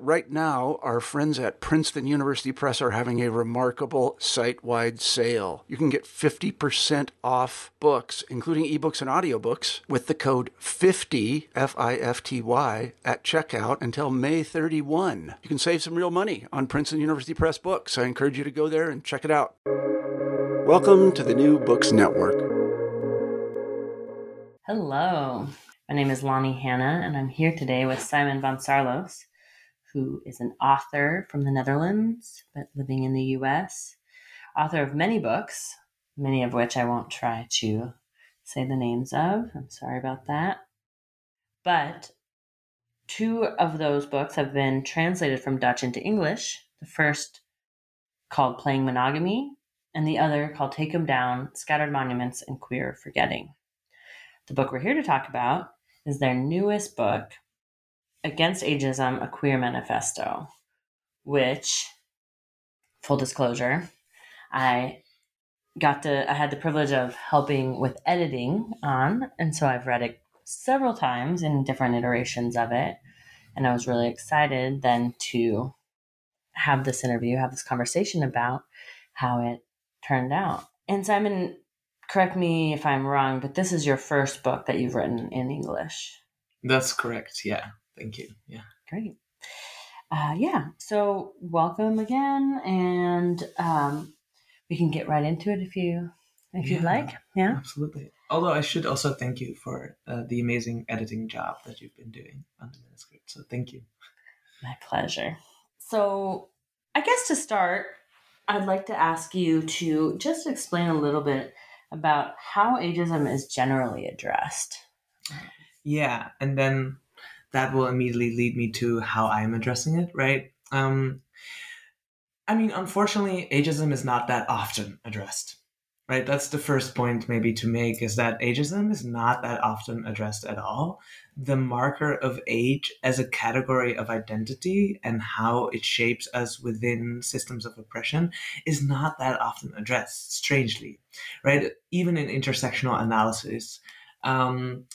right now, our friends at Princeton University Press are having a remarkable site wide sale. You can get 50% off books, including ebooks and audiobooks, with the code 50, F I F T Y, at checkout until May 31. You can save some real money on Princeton University Press books. I encourage you to go there and check it out. Welcome to the New Books Network. Hello, my name is Lonnie Hanna, and I'm here today with Simon van Saarloos, who is an author from the Netherlands but living in the US, author of many books, many of which I won't try to say the names of. I'm sorry about that. But two of those books have been translated from Dutch into English. The first called Playing Monogamy, and the other called Take 'em Down Scattered Monuments and Queer Forgetting. The book we're here to talk about is their newest book, Against Ageism A Queer Manifesto, which, full disclosure, I got to, I had the privilege of helping with editing on, and so I've read it several times in different iterations of it. And I was really excited then to have this interview, have this conversation about how it turned out. And Simon, correct me if I'm wrong, but this is your first book that you've written in English. That's correct. Yeah. Thank you. Yeah. Great. Uh, yeah. So welcome again, and um, we can get right into it if you if you'd like. Yeah. Absolutely. Although I should also thank you for uh, the amazing editing job that you've been doing on the manuscript. So thank you. My pleasure. So I guess to start, I'd like to ask you to just explain a little bit about how ageism is generally addressed. Yeah, and then that will immediately lead me to how I'm addressing it, right? Um, I mean, unfortunately, ageism is not that often addressed, right? That's the first point maybe to make is that ageism is not that often addressed at all. The marker of age as a category of identity and how it shapes us within systems of oppression is not that often addressed, strangely, right? Even in intersectional analysis. Um,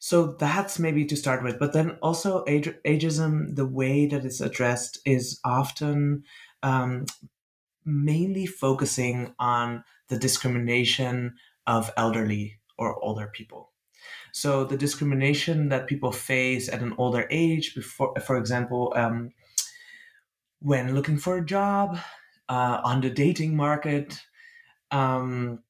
so that's maybe to start with, but then also age- ageism, the way that it's addressed is often um, mainly focusing on the discrimination of elderly or older people. So the discrimination that people face at an older age, before, for example, um, when looking for a job, uh, on the dating market, um,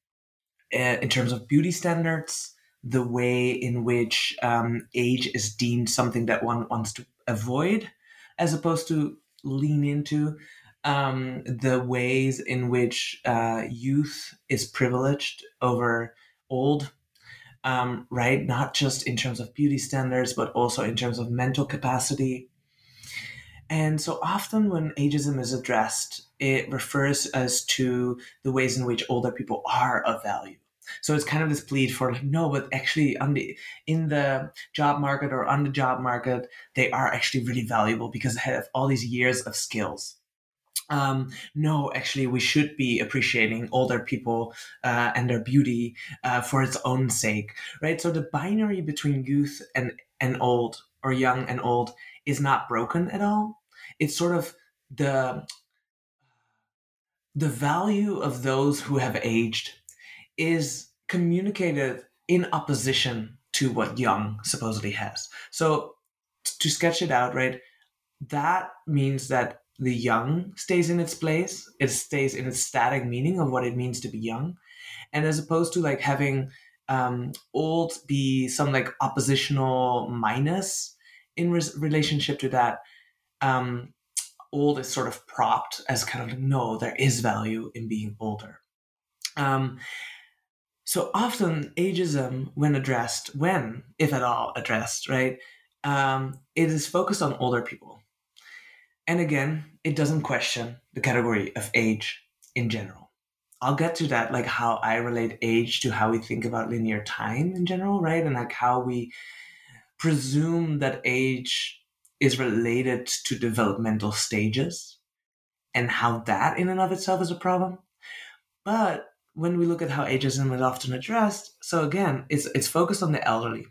eh, in terms of beauty standards, the way in which um, age is deemed something that one wants to avoid, as opposed to lean into, um, the ways in which uh, youth is privileged over old, um, right? Not just in terms of beauty standards, but also in terms of mental capacity. And so often when ageism is addressed, it refers us to the ways in which older people are of value. So it's kind of this plead for like, no, but actually on the in the job market or on the job market, they are actually really valuable because they have all these years of skills. Um, no, actually, we should be appreciating older people uh, and their beauty uh, for its own sake, right? So the binary between youth and and old or young and old is not broken at all. It's sort of the the value of those who have aged is communicated in opposition to what young supposedly has. So to sketch it out, right, that means that the young stays in its place, it stays in its static meaning of what it means to be young. And as opposed to like having um, old be some like oppositional minus in re- relationship to that, um, old is sort of propped as kind of like, no, there is value in being older. Um, so often ageism, when addressed, when, if at all, addressed, right, um, it is focused on older people. And again, it doesn't question the category of age in general. I'll get to that, like how I relate age to how we think about linear time in general, right? And like how we presume that age is related to developmental stages and how that in and of itself is a problem. But when we look at how ageism is often addressed, so again, it's it's focused on the elderly,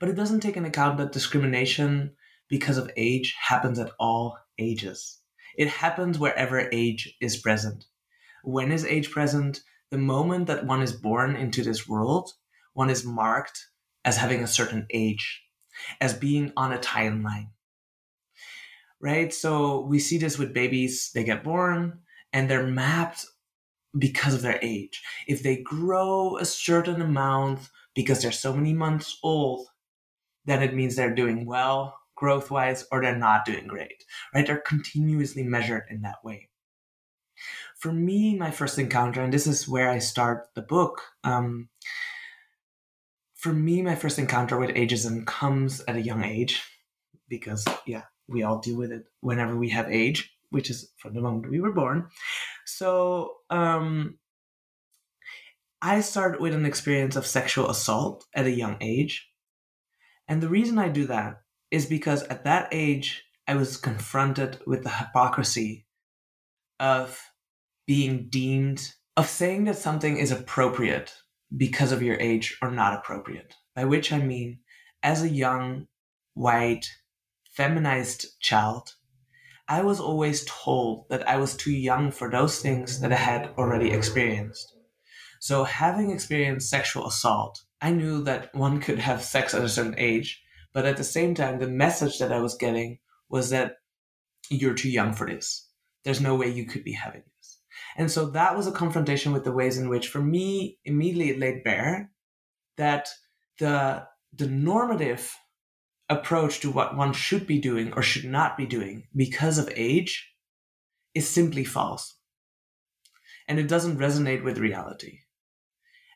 but it doesn't take into account that discrimination because of age happens at all ages. It happens wherever age is present. When is age present? The moment that one is born into this world, one is marked as having a certain age, as being on a timeline. Right? So we see this with babies, they get born and they're mapped because of their age. If they grow a certain amount because they're so many months old, then it means they're doing well growth wise or they're not doing great, right? They're continuously measured in that way. For me, my first encounter, and this is where I start the book, um, for me, my first encounter with ageism comes at a young age because, yeah, we all deal with it whenever we have age, which is from the moment we were born. So um, I started with an experience of sexual assault at a young age. And the reason I do that is because at that age, I was confronted with the hypocrisy of being deemed, of saying that something is appropriate because of your age or not appropriate. By which I mean, as a young, white, feminized child, I was always told that I was too young for those things that I had already experienced. So, having experienced sexual assault, I knew that one could have sex at a certain age, but at the same time, the message that I was getting was that you're too young for this. There's no way you could be having this. And so that was a confrontation with the ways in which, for me, immediately it laid bare that the the normative approach to what one should be doing or should not be doing because of age is simply false. And it doesn't resonate with reality.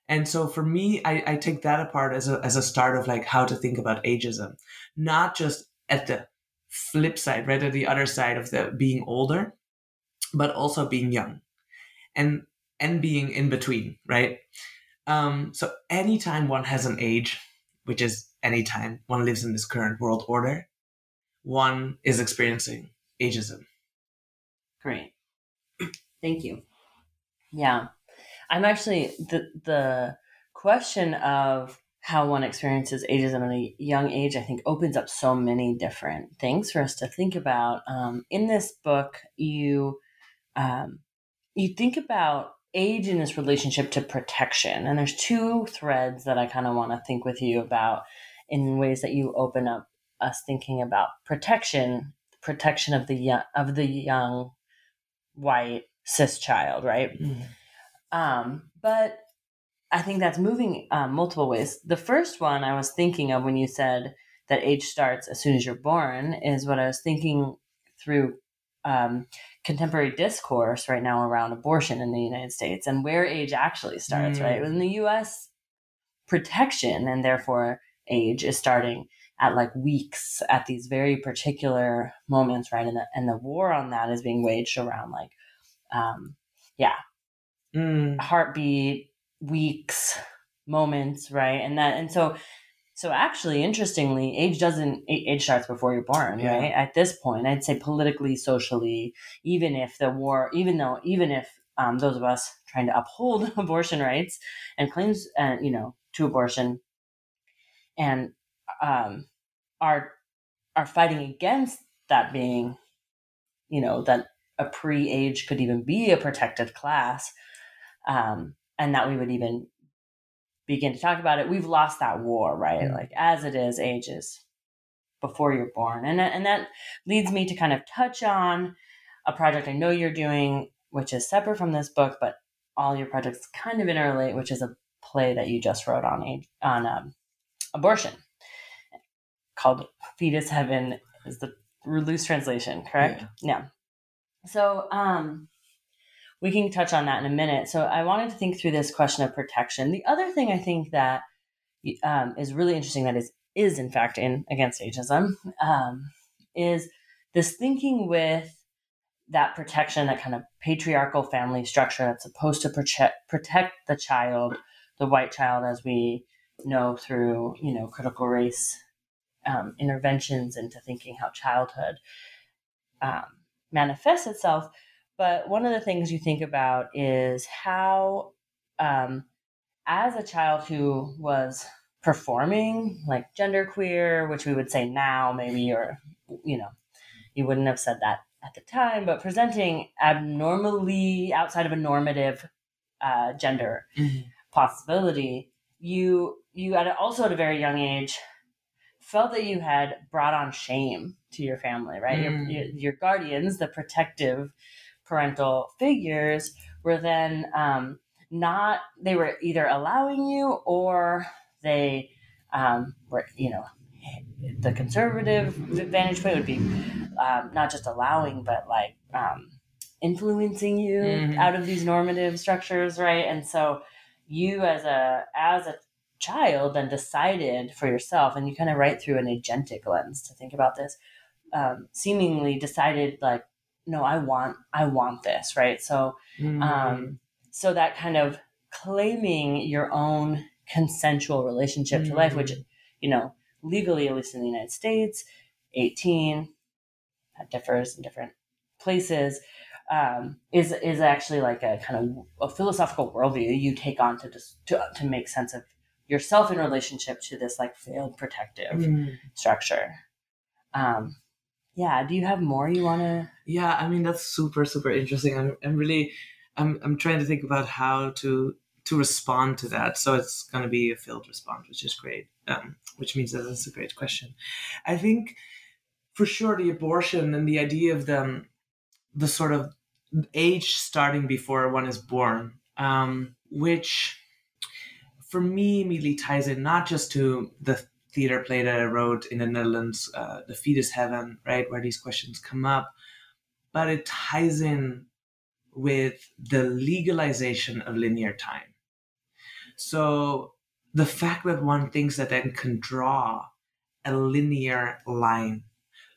And so for me, I, I take that apart as a, as a start of like how to think about ageism, not just at the flip side, right? At the other side of the being older, but also being young and, and being in between, right? Um, so anytime one has an age, which is anytime one lives in this current world order, one is experiencing ageism. Great. Thank you. Yeah. I'm actually the the question of how one experiences ageism at a young age, I think, opens up so many different things for us to think about. Um, in this book, you um, you think about age in this relationship to protection, and there's two threads that I kind of want to think with you about in ways that you open up us thinking about protection, protection of the young of the young white cis child, right? Mm-hmm. Um, but I think that's moving um, multiple ways. The first one I was thinking of when you said that age starts as soon as you're born is what I was thinking through um, contemporary discourse right now around abortion in the United States and where age actually starts, mm. right? In the US, protection and therefore age is starting at like weeks at these very particular moments, right? And the, and the war on that is being waged around like, um, yeah, mm. heartbeat, weeks, moments, right? And that, and so, so actually, interestingly, age doesn't age starts before you're born, yeah. right? At this point, I'd say politically, socially, even if the war, even though, even if um, those of us trying to uphold abortion rights and claims, and uh, you know, to abortion and um, are are fighting against that being, you know, that a pre-age could even be a protected class, um, and that we would even begin to talk about it, we've lost that war, right? Mm. Like as it is, ages before you're born, and and that leads me to kind of touch on a project I know you're doing, which is separate from this book, but all your projects kind of interrelate, which is a play that you just wrote on age on um, abortion called Fetus Heaven is the loose translation, correct? Yeah. So um we can touch on that in a minute. So I wanted to think through this question of protection. The other thing I think that um, is really interesting that is is in fact in against ageism um, is this thinking with that protection, that kind of patriarchal family structure that's supposed to protect protect the child, the white child, as we know through you know critical race um, interventions into thinking how childhood um, manifests itself. But one of the things you think about is how, um, as a child who was performing like genderqueer, which we would say now maybe, or you know, you wouldn't have said that at the time, but presenting abnormally outside of a normative uh, gender Mhm. possibility, you you at also at a very young age felt that you had brought on shame to your family, right? Your, Mm. your, your guardians, the protective parental figures, were then um, not, they were either allowing you or they um, were, you know, the conservative vantage point would be um, not just allowing, but like um, influencing you Mhm. out of these normative structures, right? And so you as a as a child then decided for yourself and you kind of write through an agentic lens to think about this um, seemingly decided like no i want i want this right so Mm. um, so that kind of claiming your own consensual relationship to life which you know legally at least in the united states 18 that differs in different places um, is is actually like a kind of a philosophical worldview you take on to just to, to make sense of yourself in relationship to this like failed protective Mm. structure um yeah do you have more you want to Yeah, I mean that's super super interesting. I'm I'm really I'm I'm trying to think about how to to respond to that. So it's going to be a filled response, which is great. Um, which means that that's a great question. I think for sure the abortion and the idea of the the sort of age starting before one is born, um, which for me immediately ties in not just to the theater play that I wrote in the Netherlands, uh, the Fetus Heaven, right, where these questions come up, but it ties in with the legalization of linear time. So the fact that one thinks that then can draw a linear line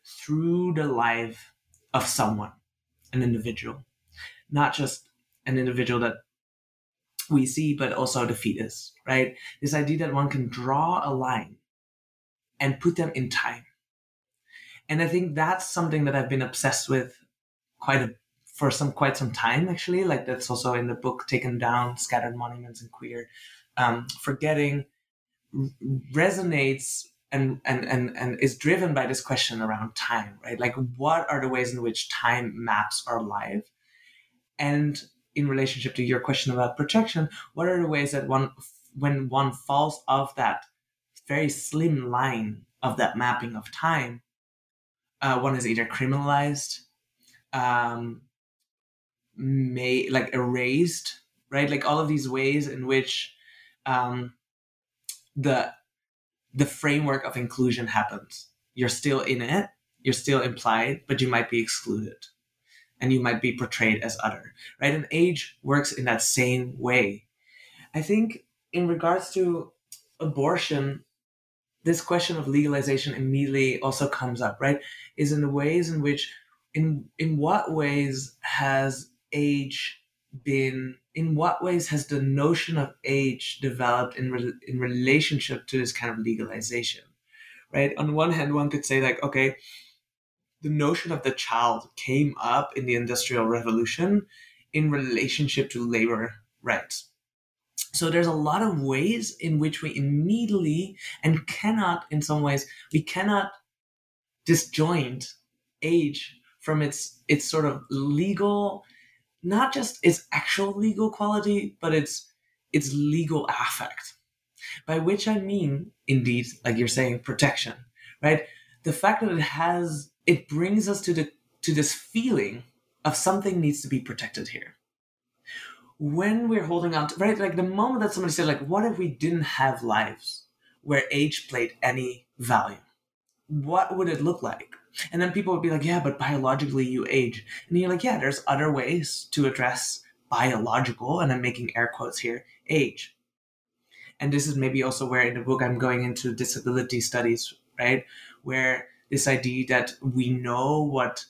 through the life of someone, an individual, not just an individual that we see, but also the fetus, right? This idea that one can draw a line and put them in time. And I think that's something that I've been obsessed with quite a for some quite some time actually. Like that's also in the book Take 'em Down, Scattered Monuments and Queer. Um, forgetting resonates and, and and and is driven by this question around time, right? Like what are the ways in which time maps our life? And in relationship to your question about protection, what are the ways that one when one falls off that very slim line of that mapping of time, uh, one is either criminalized, um, may like erased, right? Like all of these ways in which um, the the framework of inclusion happens. You're still in it, you're still implied, but you might be excluded, and you might be portrayed as other, right? And age works in that same way. I think in regards to abortion, this question of legalization immediately also comes up, right? Is in the ways in which, in in what ways has age been? In what ways has the notion of age developed in re, in relationship to this kind of legalization, right? On one hand, one could say like, okay, the notion of the child came up in the Industrial Revolution in relationship to labor rights. So there's a lot of ways in which we immediately and cannot, in some ways, we cannot disjoint age from its its sort of legal, not just its actual legal quality, but its its legal affect, By which I mean, indeed, like you're saying, protection, right? The fact that it has, it brings us to the to this feeling of something needs to be protected here. When we're holding on to, right, like the moment that somebody said, like, what if we didn't have lives where age played any value? What would it look like? And then people would be like, yeah, but biologically you age. And you're like, yeah, there's other ways to address biological, and I'm making air quotes here, age. And this is maybe also where in the book I'm going into disability studies, right? Where this idea that we know what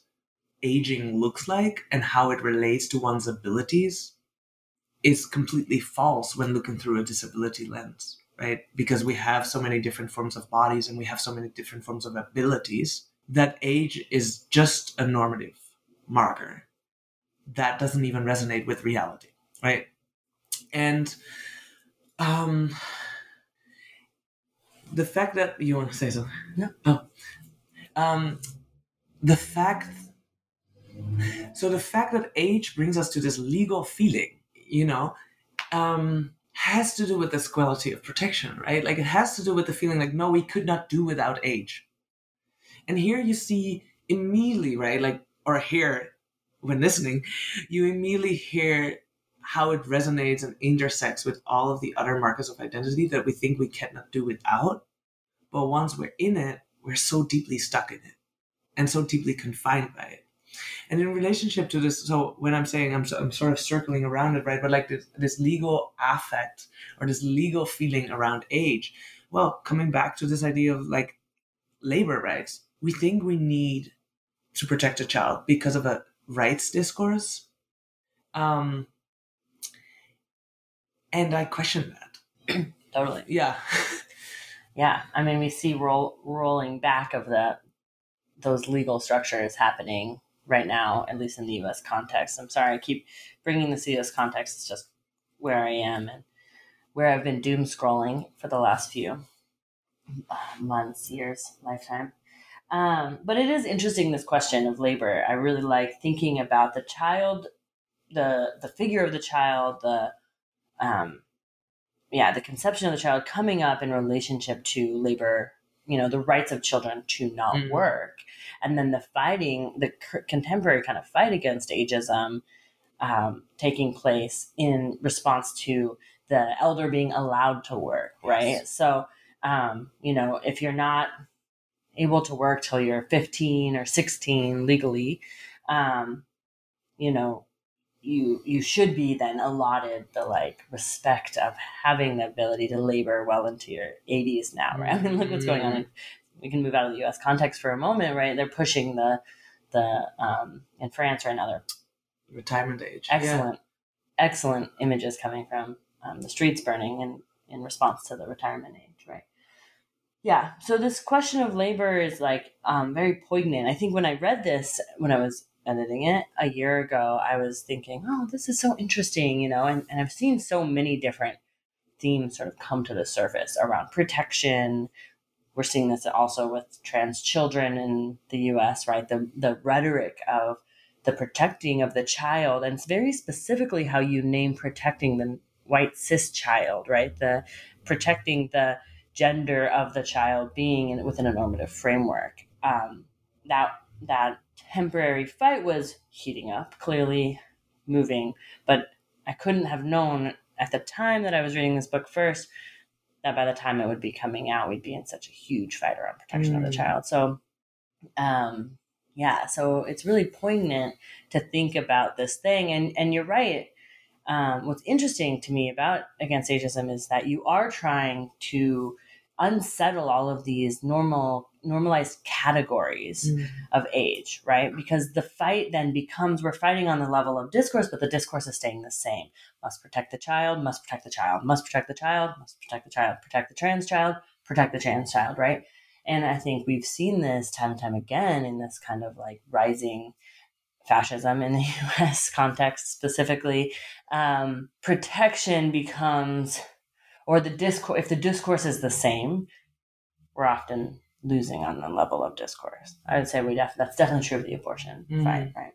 aging looks like and how it relates to one's abilities is completely false when looking through a disability lens, right? Because we have so many different forms of bodies and we have so many different forms of abilities that age is just a normative marker that doesn't even resonate with reality, right? And um, the fact that you want to say something, no, oh, um, the fact, so the fact that age brings us to this legal feeling, you know, um, has to do with this quality of protection, right? Like it has to do with the feeling like, no, we could not do without age. And here you see immediately, right? Like, or hear when listening, you immediately hear how it resonates and intersects with all of the other markers of identity that we think we cannot do without. But once we're in it, we're so deeply stuck in it and so deeply confined by it. And in relationship to this, so when I'm saying I'm, I'm sort of circling around it, right? But like this, this legal affect or this legal feeling around age, well, coming back to this idea of like labor rights, we think we need to protect a child because of a rights discourse. Um, and I question that. totally. Yeah. yeah. I mean, we see roll, rolling back of the those legal structures happening right now, at least in the U.S. context. I'm sorry, I keep bringing this U.S. context. It's just where I am and where I've been doom scrolling for the last few months, years, lifetime. Um, but it is interesting this question of labor. I really like thinking about the child, the the figure of the child, the um, yeah, the conception of the child coming up in relationship to labor. You know, the rights of children to not mm-hmm. work, and then the fighting, the contemporary kind of fight against ageism, um, taking place in response to the elder being allowed to work. Right. Yes. So, um, you know, if you're not able to work till you're 15 or 16 legally, um, you know, you you should be then allotted the like respect of having the ability to labor well into your 80s now, right? I mean, look what's going on. In, we can move out of the U.S. context for a moment, right? They're pushing the the um, in France or another retirement age. Excellent, yeah. excellent images coming from um, the streets burning in in response to the retirement age? Yeah. So this question of labor is like um, very poignant. I think when I read this, when I was editing it a year ago, I was thinking, oh, this is so interesting, you know, and, and I've seen so many different themes sort of come to the surface around protection. We're seeing this also with trans children in the US, right? The the rhetoric of the protecting of the child, and it's very specifically how you name protecting the white cis child, right? The protecting the gender of the child being in, within a normative framework. Um, that that temporary fight was heating up, clearly moving, but I couldn't have known at the time that I was reading this book first that by the time it would be coming out, we'd be in such a huge fight around protection mm. of the mm. child. So, um, yeah, so it's really poignant to think about this thing, and and you're right. Um, what's interesting to me about against ageism is that you are trying to unsettle all of these normal normalized categories mm. of age right? Because the fight then becomes we're fighting on the level of discourse but the discourse is staying the same. Must protect the child must protect the child must protect the child must protect the child protect the trans child protect the trans child right? And i think we've seen this time and time again in this kind of like rising fascism in the us context specifically. Um, protection becomes or the discourse if the discourse is the same we're often losing on the level of discourse i would say we def- that's definitely true of the abortion mm. fight right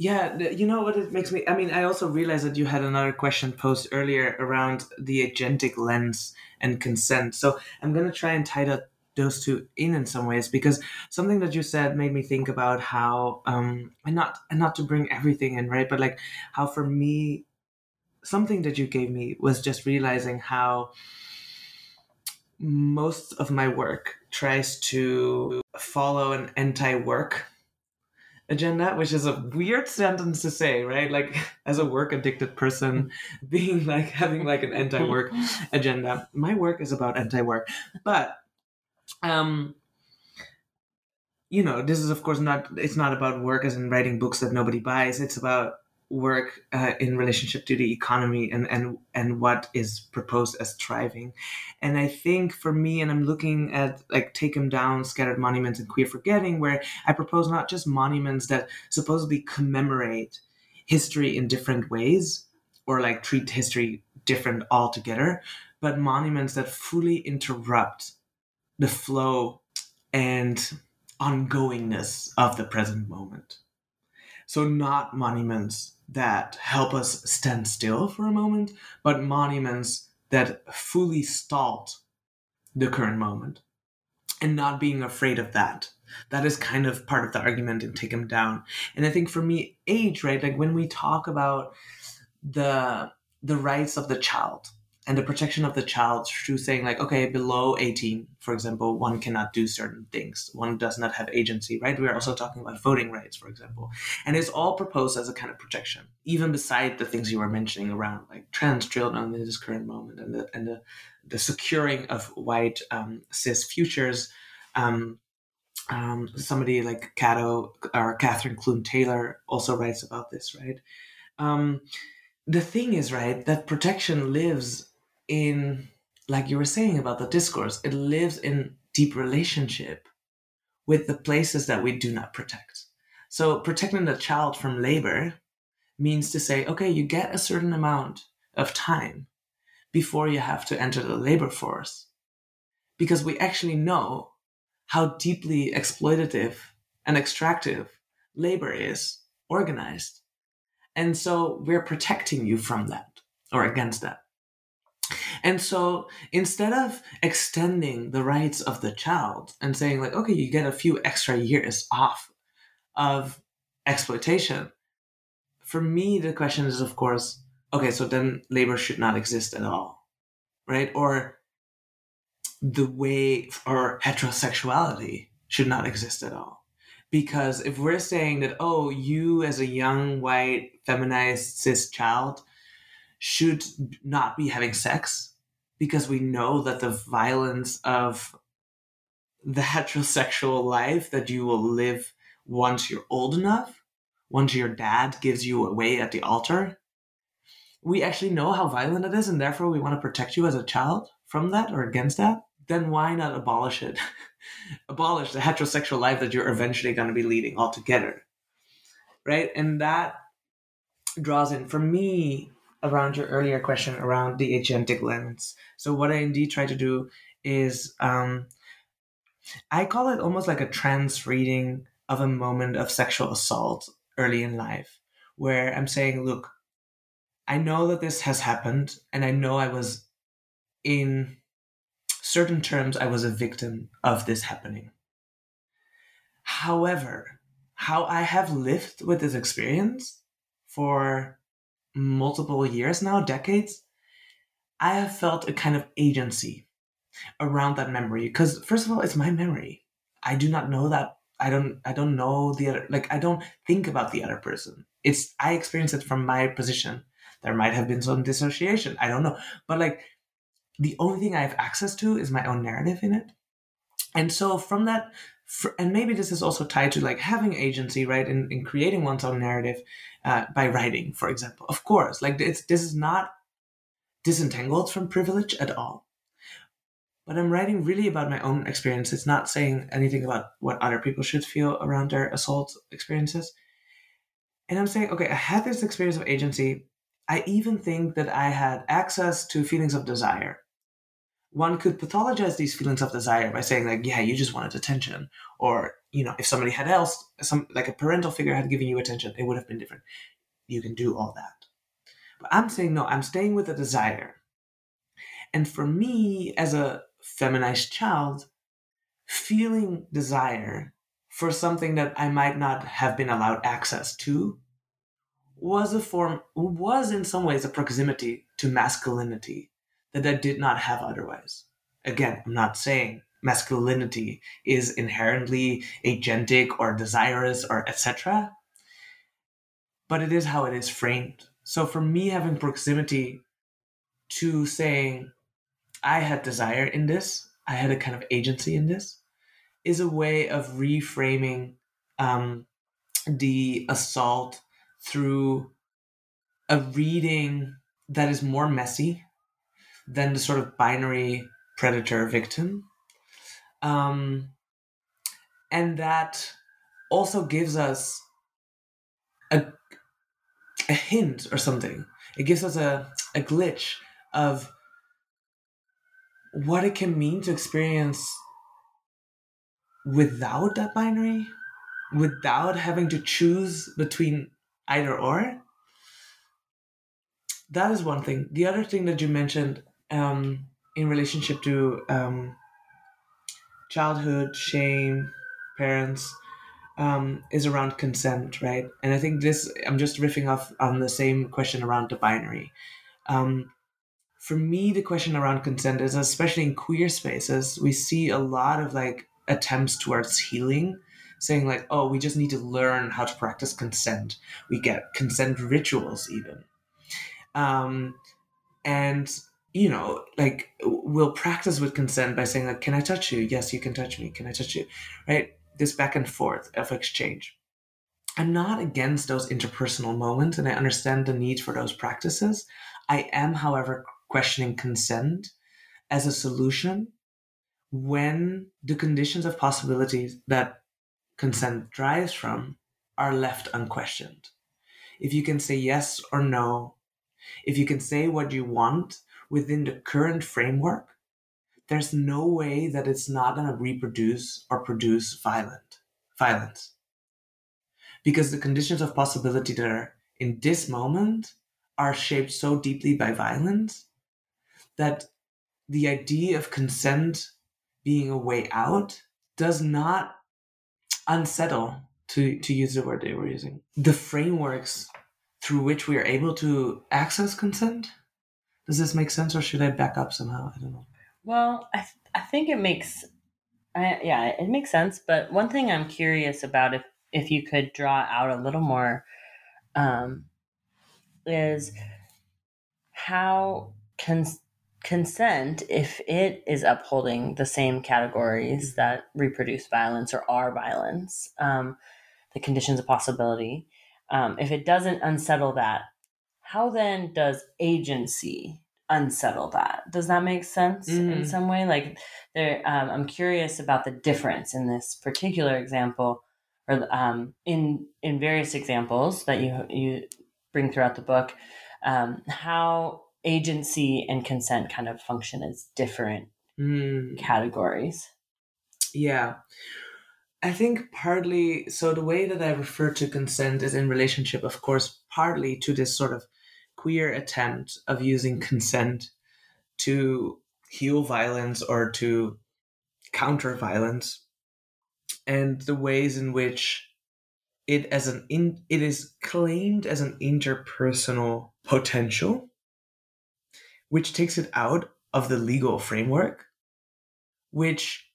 Yeah, you know what it makes me. I mean, I also realized that you had another question posed earlier around the agentic lens and consent. So I'm going to try and tie that those two in in some ways because something that you said made me think about how um and not and not to bring everything in right but like how for me something that you gave me was just realizing how most of my work tries to follow an anti-work agenda which is a weird sentence to say right? Like as a work addicted person being like having like an anti-work agenda. My work is about anti-work. But um you know this is of course not it's not about work as in writing books that nobody buys. It's about work uh, in relationship to the economy and and and what is proposed as thriving. And i think for me and i'm looking at like take them down scattered monuments and queer forgetting where i propose not just monuments that supposedly commemorate history in different ways or like treat history different altogether but monuments that fully interrupt the flow and ongoingness of the present moment. So not monuments that help us stand still for a moment, but monuments that fully stalled the current moment and not being afraid of that. That is kind of part of the argument and take them down. And I think for me, age, right? Like when we talk about the the rights of the child, and the protection of the child through saying like okay below 18 for example one cannot do certain things. One does not have agency right? We're also talking about voting rights for example. And it's all proposed as a kind of protection even beside the things you were mentioning around like trans children in this current moment and the and the, the securing of white um, cis futures. Um, um, somebody like Cato or Catherine Clune Taylor also writes about this, right? Um, the thing is, right, that protection lives in like you were saying about the discourse it lives in deep relationship with the places that we do not protect. So protecting the child from labor means to say okay you get a certain amount of time before you have to enter the labor force because we actually know how deeply exploitative and extractive labor is organized. And so we're protecting you from that or against that and so instead of extending the rights of the child and saying, like, okay, you get a few extra years off of exploitation, for me, the question is, of course, okay, so then labor should not exist at all, right? Or the way, or heterosexuality should not exist at all. Because if we're saying that, oh, you as a young, white, feminized, cis child should not be having sex because we know that the violence of the heterosexual life that you will live once you're old enough, once your dad gives you away at the altar, we actually know how violent it is, and therefore we want to protect you as a child from that or against that, then why not abolish it? abolish the heterosexual life that you're eventually going to be leading altogether. Right? And that draws in, for me, around your earlier question around the agentic lens. So what I indeed try to do is um, I call it almost like a trans reading of a moment of sexual assault early in life, where I'm saying, look, I know that this has happened, and I know I was in certain terms, I was a victim of this happening. However, how I have lived with this experience for multiple years now, decades, I have felt a kind of agency around that memory. Because first of all, it's my memory. I do not know that. I don't. I don't know the other. Like I don't think about the other person. It's I experience it from my position. There might have been some dissociation. I don't know. But like the only thing I have access to is my own narrative in it. And so from that, and maybe this is also tied to like having agency, right, in, in creating one's own narrative uh, by writing, for example. Of course, like this is not disentangled from privilege at all. But I'm writing really about my own experience. It's not saying anything about what other people should feel around their assault experiences. And I'm saying, okay, I had this experience of agency. I even think that I had access to feelings of desire. One could pathologize these feelings of desire by saying, like, yeah, you just wanted attention, or you know, if somebody had else, some like a parental figure had given you attention, it would have been different. You can do all that. But I'm saying no, I'm staying with a desire. And for me, as a feminized child, feeling desire for something that I might not have been allowed access to was a form, was in some ways a proximity to masculinity that I did not have otherwise. Again, I'm not saying masculinity is inherently agentic or desirous or etc. But it is how it is framed. So for me, having proximity to saying, I had desire in this, I had a kind of agency in this, is a way of reframing um, the assault through a reading that is more messy than the sort of binary predator victim um, and that also gives us a, a hint or something. It gives us a, a glitch of what it can mean to experience without that binary, without having to choose between either or. That is one thing. The other thing that you mentioned um, in relationship to um, childhood shame, parents, um, is around consent, right? And I think this, I'm just riffing off on the same question around the binary. Um, for me, the question around consent is, especially in queer spaces, we see a lot of like attempts towards healing, saying like, oh, we just need to learn how to practice consent. We get consent rituals, even. Um, and you know, like we'll practice with consent by saying like, "Can I touch you? Yes, you can touch me. Can I touch you?" Right? This back and forth of exchange. I'm not against those interpersonal moments, and I understand the need for those practices. I am, however, questioning consent as a solution when the conditions of possibilities that consent drives from are left unquestioned. If you can say yes or no, if you can say what you want within the current framework, there's no way that it's not going to reproduce or produce violent violence. Because the conditions of possibility that are in this moment are shaped so deeply by violence that the idea of consent being a way out does not unsettle to, to use the word they were using the frameworks through which we are able to access consent does this make sense, or should I back up somehow? I don't know. Well, I th- I think it makes, I, yeah, it makes sense. But one thing I'm curious about, if if you could draw out a little more, um, is how cons- consent, if it is upholding the same categories that reproduce violence or are violence, um, the conditions of possibility, um, if it doesn't unsettle that, how then does agency unsettle that? Does that make sense mm. in some way? Like, there, um, I'm curious about the difference in this particular example, or um, in in various examples that you you bring throughout the book. Um, how agency and consent kind of function as different mm. categories. Yeah. I think partly, so the way that I refer to consent is in relationship, of course, partly to this sort of queer attempt of using consent to heal violence or to counter violence. And the ways in which it as an in, it is claimed as an interpersonal potential which takes it out of the legal framework which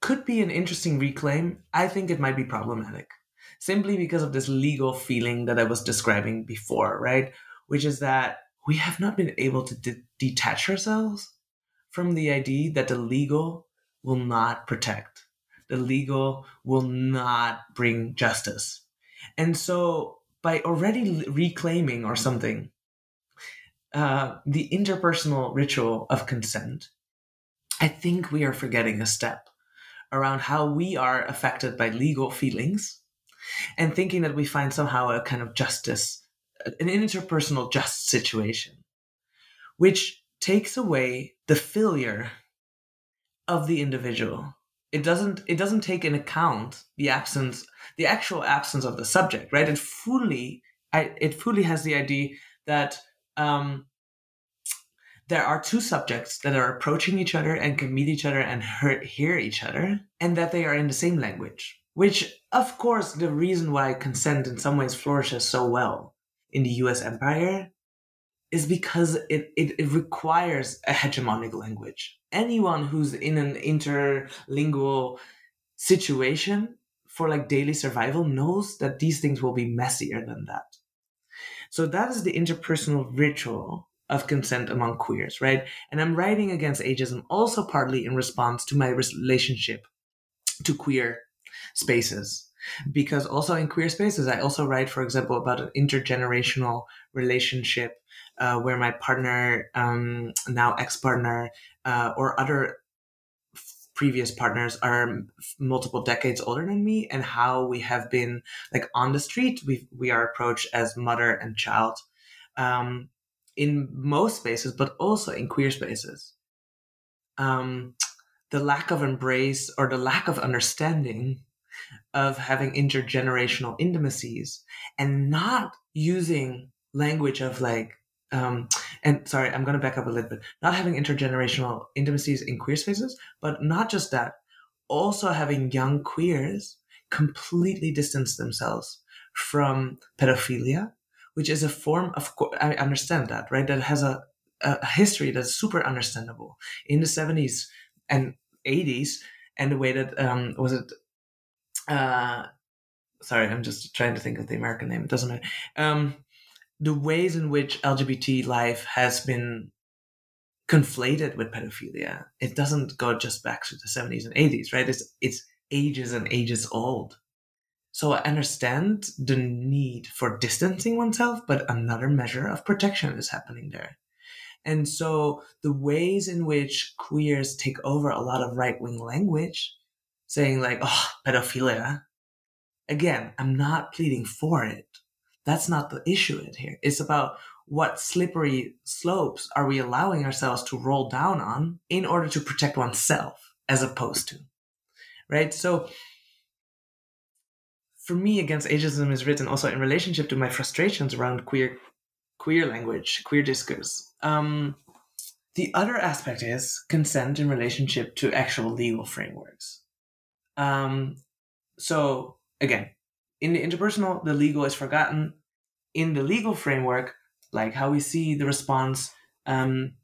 could be an interesting reclaim. I think it might be problematic simply because of this legal feeling that i was describing before right which is that we have not been able to de- detach ourselves from the idea that the legal will not protect, the legal will not bring justice. And so, by already reclaiming or something, uh, the interpersonal ritual of consent, I think we are forgetting a step around how we are affected by legal feelings and thinking that we find somehow a kind of justice an interpersonal just situation, which takes away the failure of the individual. It doesn't it doesn't take in account the absence the actual absence of the subject right? It fully it fully has the idea that um, there are two subjects that are approaching each other and can meet each other and hear, hear each other and that they are in the same language which of course the reason why consent in some ways flourishes so well in the us empire is because it, it, it requires a hegemonic language anyone who's in an interlingual situation for like daily survival knows that these things will be messier than that. So that is the interpersonal ritual of consent among queers, right? And I'm writing against ageism also partly in response to my relationship to queer spaces. Because also in queer spaces, I also write, for example, about an intergenerational relationship uh, where my partner, um, now ex partner, uh, or other previous partners are multiple decades older than me and how we have been like on the street we we are approached as mother and child um, in most spaces but also in queer spaces. Um, the lack of embrace or the lack of understanding of having intergenerational intimacies and not using language of like um, and sorry, I'm going to back up a little bit. Not having intergenerational intimacies in queer spaces, but not just that, also having young queers completely distance themselves from pedophilia, which is a form of, I understand that, right? That has a, a history that's super understandable in the 70s and 80s, and the way that, um, was it, uh, sorry, I'm just trying to think of the American name. It doesn't matter. Um, the ways in which LGBT life has been conflated with pedophilia. It doesn't go just back to the 70s and 80s, right? It's it's ages and ages old. So I understand the need for distancing oneself, but another measure of protection is happening there. And so the ways in which queers take over a lot of right wing language, saying like, oh, pedophilia, again, I'm not pleading for it. That's not the issue here. It's about what slippery slopes are we allowing ourselves to roll down on in order to protect oneself as opposed to right so for me against ageism is written also in relationship to my frustrations around queer queer language queer discourse um, the other aspect is consent in relationship to actual legal frameworks um, so again in the interpersonal, the legal is forgotten. In the legal framework, like how we see the response um,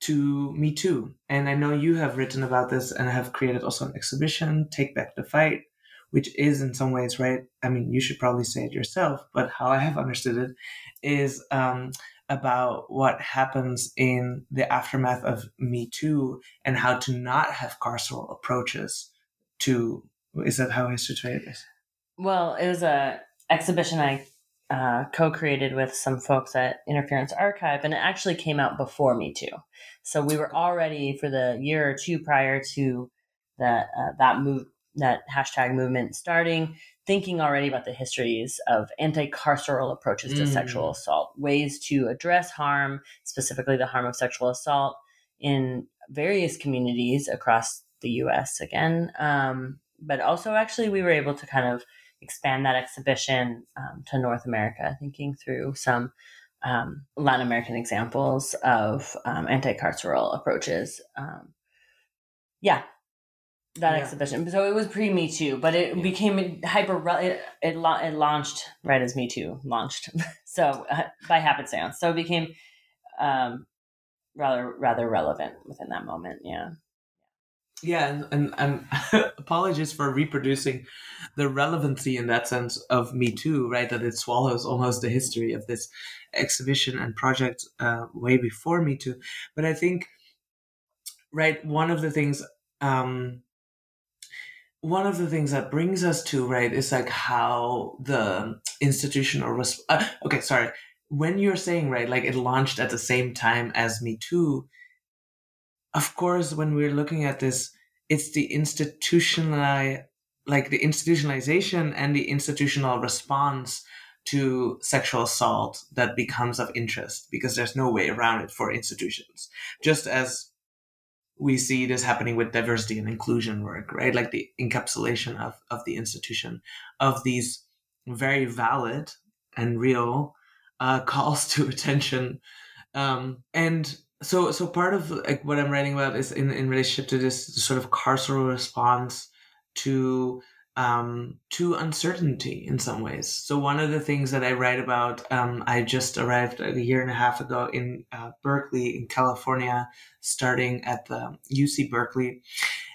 to Me Too. And I know you have written about this and have created also an exhibition, Take Back the Fight, which is in some ways, right? I mean, you should probably say it yourself, but how I have understood it is um, about what happens in the aftermath of Me Too and how to not have carceral approaches to. Is that how I should say it? Well, it was a exhibition I uh, co-created with some folks at Interference Archive, and it actually came out before Me Too. So we were already for the year or two prior to that uh, that move that hashtag movement starting, thinking already about the histories of anti-carceral approaches to mm. sexual assault, ways to address harm, specifically the harm of sexual assault in various communities across the U.S. Again, um, but also actually we were able to kind of expand that exhibition um, to North America, thinking through some um, Latin American examples of um, anti-carceral approaches. Um, yeah, that yeah. exhibition. So it was pre Me Too, but it yeah. became hyper. It, it, it launched right as Me Too launched, so uh, by happenstance. So it became um, rather rather relevant within that moment. Yeah. Yeah, and, and, and apologies for reproducing the relevancy in that sense of Me Too, right? That it swallows almost the history of this exhibition and project uh, way before Me Too. But I think, right, one of the things, um, one of the things that brings us to, right, is like how the institutional, resp- uh, okay, sorry, when you're saying, right, like it launched at the same time as Me Too, of course, when we're looking at this, it's the institutional, like the institutionalization and the institutional response to sexual assault that becomes of interest because there's no way around it for institutions. Just as we see this happening with diversity and inclusion work, right? Like the encapsulation of, of the institution of these very valid and real uh, calls to attention. Um, and so, so part of like what I'm writing about is in, in relationship to this sort of carceral response to um, to uncertainty in some ways. So one of the things that I write about, um, I just arrived a year and a half ago in uh, Berkeley, in California, starting at the UC Berkeley,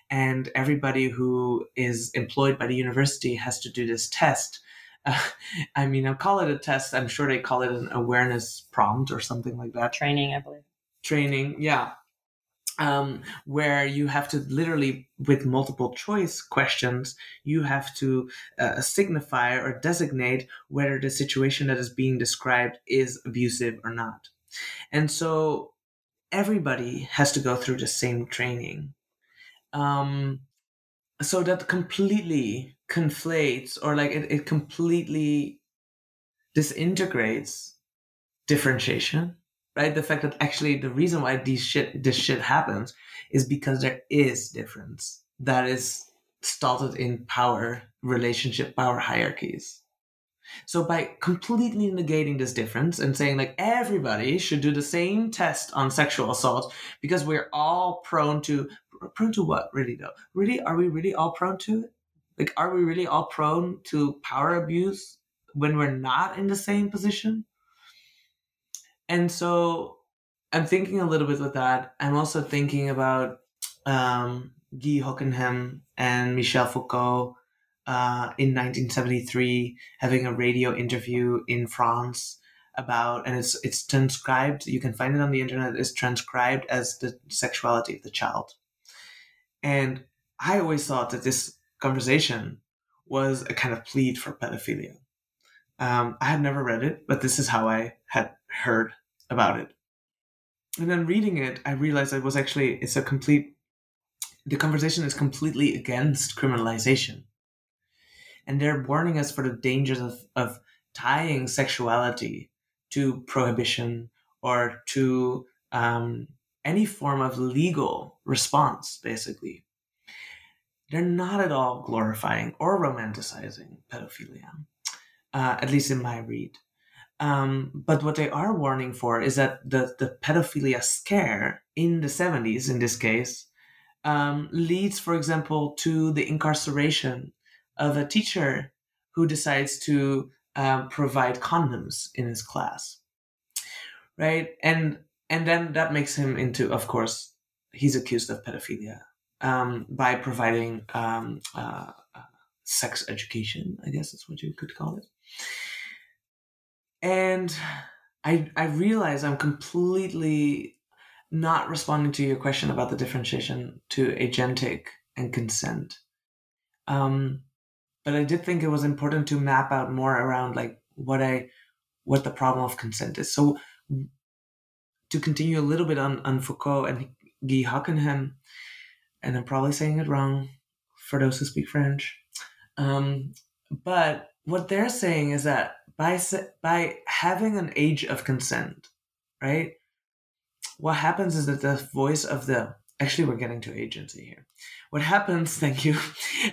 and everybody who is employed by the university has to do this test. Uh, I mean, I'll call it a test. I'm sure they call it an awareness prompt or something like that. Training, I believe. Training, yeah um, where you have to literally, with multiple choice questions, you have to uh, signify or designate whether the situation that is being described is abusive or not. And so everybody has to go through the same training. Um, so that completely conflates or like it, it completely disintegrates differentiation right? The fact that actually the reason why these shit this shit happens is because there is difference that is started in power relationship power hierarchies. So by completely negating this difference and saying like everybody should do the same test on sexual assault because we're all prone to prone to what really though? Really are we really all prone to it? Like are we really all prone to power abuse when we're not in the same position? And so I'm thinking a little bit with that. I'm also thinking about um, Guy Hocquenghem and Michel Foucault uh, in 1973 having a radio interview in France about, and it's it's transcribed. You can find it on the internet. It's transcribed as the sexuality of the child. And I always thought that this conversation was a kind of plead for pedophilia. Um, I had never read it, but this is how I had heard about it. And then reading it, I realized it was actually it's a complete the conversation is completely against criminalization. And they're warning us for the dangers of, of tying sexuality to prohibition or to um, any form of legal response, basically. They're not at all glorifying or romanticizing pedophilia, uh, at least in my read. Um, but what they are warning for is that the, the pedophilia scare in the 70s, in this case, um, leads, for example, to the incarceration of a teacher who decides to um, provide condoms in his class. Right? And and then that makes him into, of course, he's accused of pedophilia um, by providing um, uh, uh, sex education, I guess that's what you could call it and I I realize I'm completely not responding to your question about the differentiation to agentic and consent. Um, but I did think it was important to map out more around like what I what the problem of consent is. So to continue a little bit on, on Foucault and Guy Hocquenghem, and I'm probably saying it wrong for those who speak French. Um, but what they're saying is that by by having an age of consent, right? What happens is that the voice of the actually we're getting to agency here. What happens? Thank you.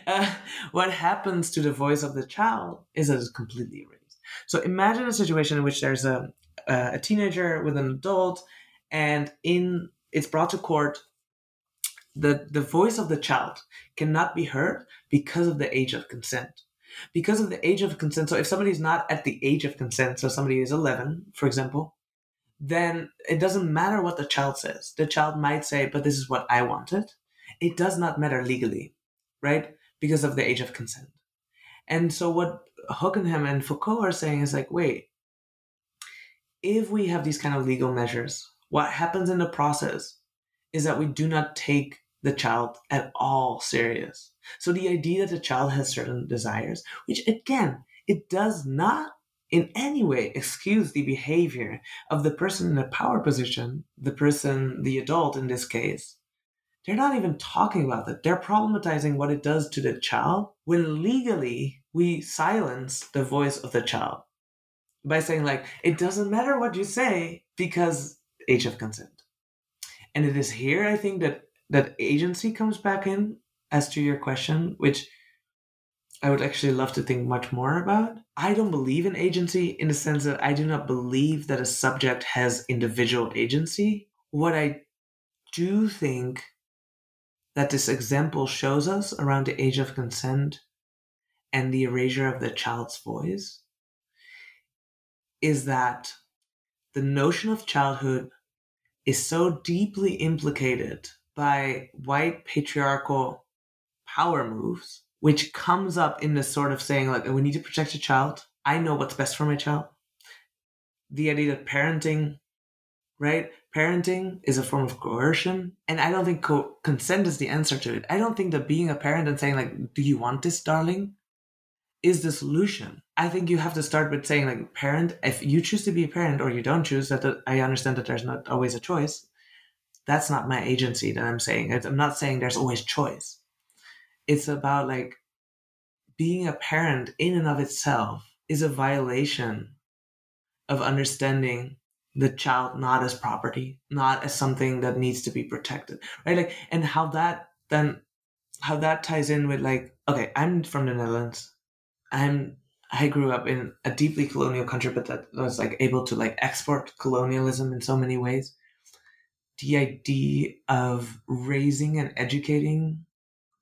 Uh, what happens to the voice of the child is that it's completely erased. So imagine a situation in which there's a a teenager with an adult, and in it's brought to court. The, the voice of the child cannot be heard because of the age of consent because of the age of consent. So if somebody is not at the age of consent, so somebody is 11, for example, then it doesn't matter what the child says. The child might say, but this is what I wanted. It does not matter legally, right? Because of the age of consent. And so what Hocquenghem and Foucault are saying is like, wait, if we have these kind of legal measures, what happens in the process is that we do not take the child at all serious. So the idea that the child has certain desires, which again, it does not in any way excuse the behavior of the person in a power position, the person, the adult in this case. They're not even talking about that. They're problematizing what it does to the child when legally we silence the voice of the child by saying, like, it doesn't matter what you say because age of consent. And it is here, I think, that that agency comes back in as to your question, which I would actually love to think much more about. I don't believe in agency in the sense that I do not believe that a subject has individual agency. What I do think that this example shows us around the age of consent and the erasure of the child's voice is that the notion of childhood is so deeply implicated by white patriarchal power moves, which comes up in this sort of saying, like, we need to protect a child. I know what's best for my child. The idea that parenting, right? Parenting is a form of coercion. And I don't think co- consent is the answer to it. I don't think that being a parent and saying, like, do you want this, darling? is the solution. I think you have to start with saying, like, parent, if you choose to be a parent or you don't choose, that I understand that there's not always a choice. That's not my agency that I'm saying. I'm not saying there's always choice. It's about like being a parent in and of itself is a violation of understanding the child not as property, not as something that needs to be protected, right? Like, and how that then, how that ties in with like, okay, I'm from the Netherlands. I'm I grew up in a deeply colonial country, but that was like able to like export colonialism in so many ways. The idea of raising and educating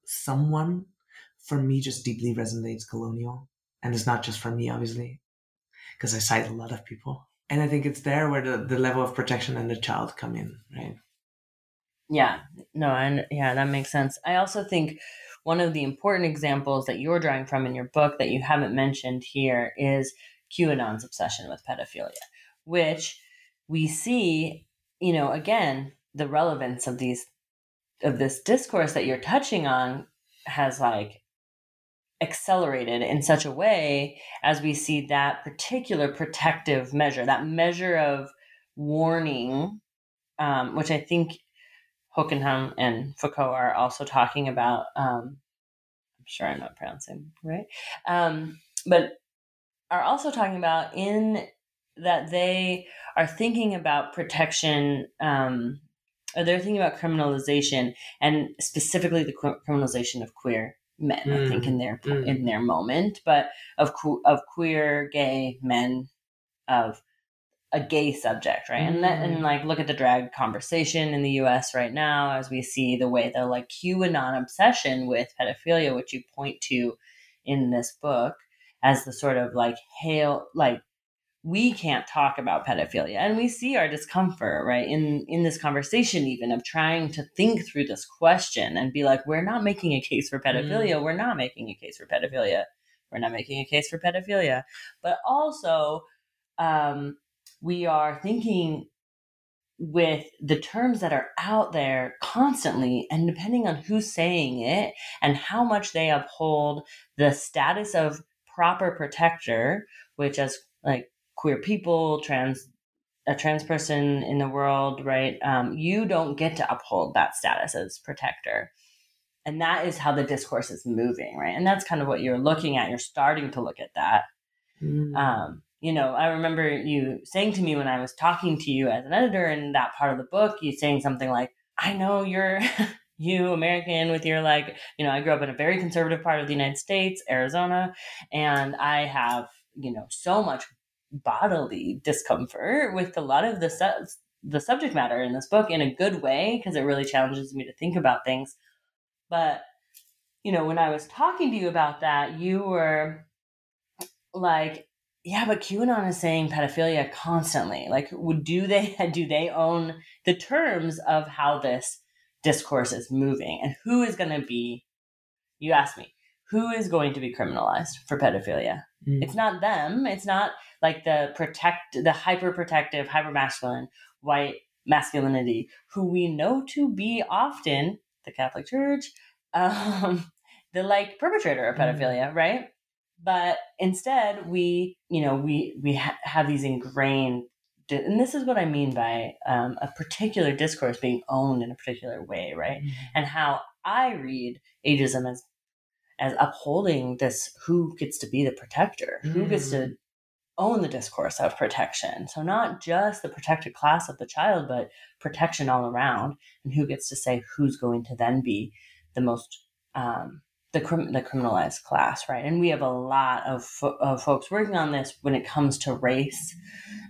someone for me just deeply resonates colonial. And it's not just for me, obviously, because I cite a lot of people. And I think it's there where the, the level of protection and the child come in, right? Yeah, no, and yeah, that makes sense. I also think one of the important examples that you're drawing from in your book that you haven't mentioned here is QAnon's obsession with pedophilia, which we see, you know, again, the relevance of these of this discourse that you're touching on has like accelerated in such a way as we see that particular protective measure, that measure of warning, um, which I think Hocquenghem and Foucault are also talking about. Um, I'm sure I'm not pronouncing right, um, but are also talking about in that they are thinking about protection. Um, or they're thinking about criminalization and specifically the criminalization of queer men. Mm. I think in their mm. in their moment, but of of queer gay men of a gay subject, right? Mm. And that, and mm. like look at the drag conversation in the U.S. right now as we see the way the like QAnon obsession with pedophilia, which you point to in this book as the sort of like hail like we can't talk about pedophilia and we see our discomfort right in in this conversation even of trying to think through this question and be like we're not making a case for pedophilia. Mm. we're not making a case for pedophilia. We're not making a case for pedophilia. But also um we are thinking with the terms that are out there constantly and depending on who's saying it and how much they uphold the status of proper protector which as like queer people trans a trans person in the world right? Um, you don't get to uphold that status as protector. And that is how the discourse is moving right? And that's kind of what you're looking at. You're starting to look at that. Mm. um, you know, I remember you saying to me when I was talking to you as an editor in that part of the book, you saying something like, I know you're you American with your like, you know, I grew up in a very conservative part of the United States, Arizona, and I have, you know, so much bodily discomfort with a lot of the su- the subject matter in this book in a good way because it really challenges me to think about things. But you know, when I was talking to you about that, you were like yeah, but QAnon is saying pedophilia constantly. Like, would do they do they own the terms of how this discourse is moving and who is going to be? You asked me who is going to be criminalized for pedophilia. Mm. It's not them. It's not like the protect the hyper protective, hyper masculine white masculinity who we know to be often the Catholic Church, um, the like perpetrator of mm. pedophilia, mm. right? but instead we you know we we ha- have these ingrained and this is what i mean by um, a particular discourse being owned in a particular way right mm-hmm. and how i read ageism as as upholding this who gets to be the protector mm-hmm. who gets to mm. own the discourse of protection. So, not just the protected class of the child, but protection all around, and who gets to say who's going to then be the most um, the the criminalized class, right? And we have a lot of fo- of folks working on this when it comes to race,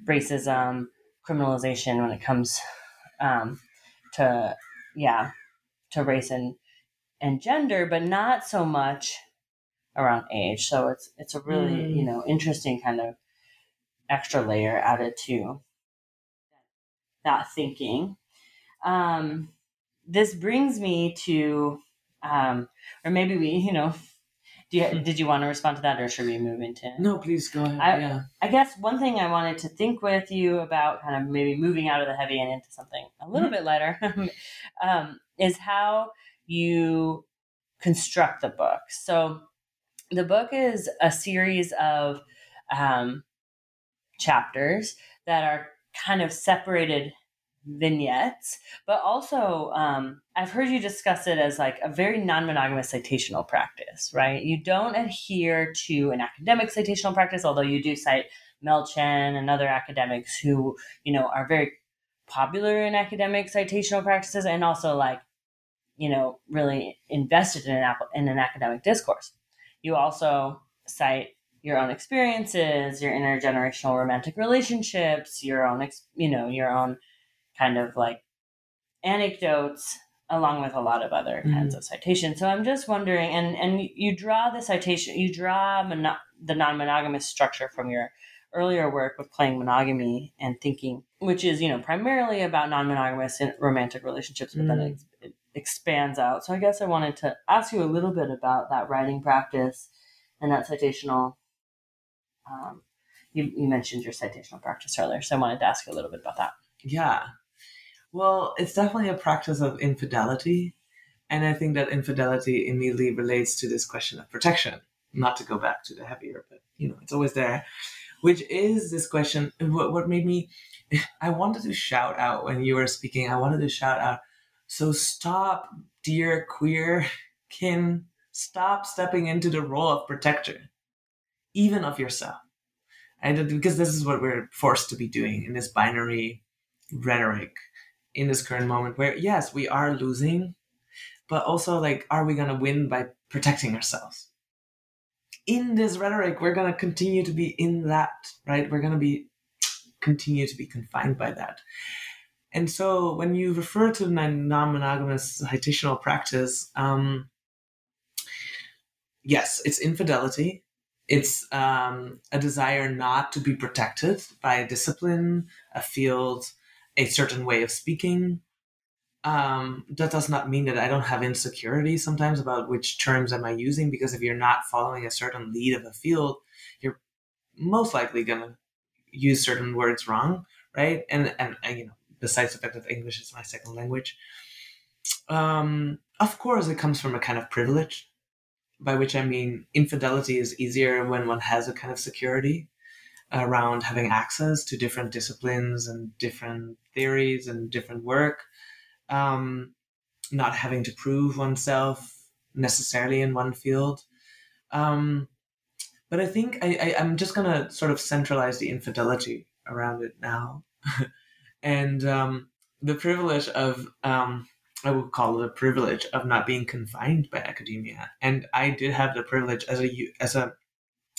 racism, criminalization. When it comes um, to yeah, to race and and gender, but not so much around age. So it's it's a really mm. you know interesting kind of extra layer added to that thinking. Um, this brings me to, um, or maybe we, you know, do you, hmm. did you want to respond to that, or should we move into? No, please go ahead. I, yeah. I guess one thing I wanted to think with you about, kind of maybe moving out of the heavy and into something a little mm-hmm. bit lighter, um, is how you construct the book. So the book is a series of um, chapters that are kind of separated vignettes, but also um, I've heard you discuss it as like a very non monogamous citational practice, right? You don't adhere to an academic citational practice, although you do cite Mel Chen and other academics who, you know, are very popular in academic citational practices and also like, you know, really invested in an, in an academic discourse. You also cite your own experiences, your intergenerational romantic relationships, your own, you know, your own kind of like anecdotes, along with a lot of other mm-hmm. kinds of citations. So I'm just wondering, and and you draw the citation, you draw mono- the non-monogamous structure from your earlier work with playing monogamy and thinking, which is you know primarily about non-monogamous romantic relationships, but mm-hmm. then it, it expands out. So I guess I wanted to ask you a little bit about that writing practice and that citational um, you, you mentioned your citational practice earlier, so I wanted to ask you a little bit about that. Yeah. Well, it's definitely a practice of infidelity. And I think that infidelity immediately relates to this question of protection. Not to go back to the heavier, but you know, it's always there. Which is this question. What, what made me, I wanted to shout out when you were speaking, I wanted to shout out, so stop, dear queer kin, stop stepping into the role of protector even of yourself. And because this is what we're forced to be doing in this binary rhetoric in this current moment where yes, we are losing, but also like, are we gonna win by protecting ourselves? In this rhetoric, we're gonna continue to be in that, right? We're gonna be continue to be confined by that. And so when you refer to non-monogamous citational practice, um, yes, it's infidelity it's um, a desire not to be protected by a discipline, a field, a certain way of speaking. Um, that does not mean that I don't have insecurity sometimes about which terms am I using, because if you're not following a certain lead of a field, you're most likely going to use certain words wrong, right? And, and, and, you know, besides the fact that English is my second language, um, of course, it comes from a kind of privilege by which I mean infidelity is easier when one has a kind of security around having access to different disciplines and different theories and different work, um, not having to prove oneself necessarily in one field. Um, but I think I, I, I'm just going to sort of centralize the infidelity around it now. and um, the privilege of um, I would call it a privilege of not being confined by academia. And I did have the privilege as a as a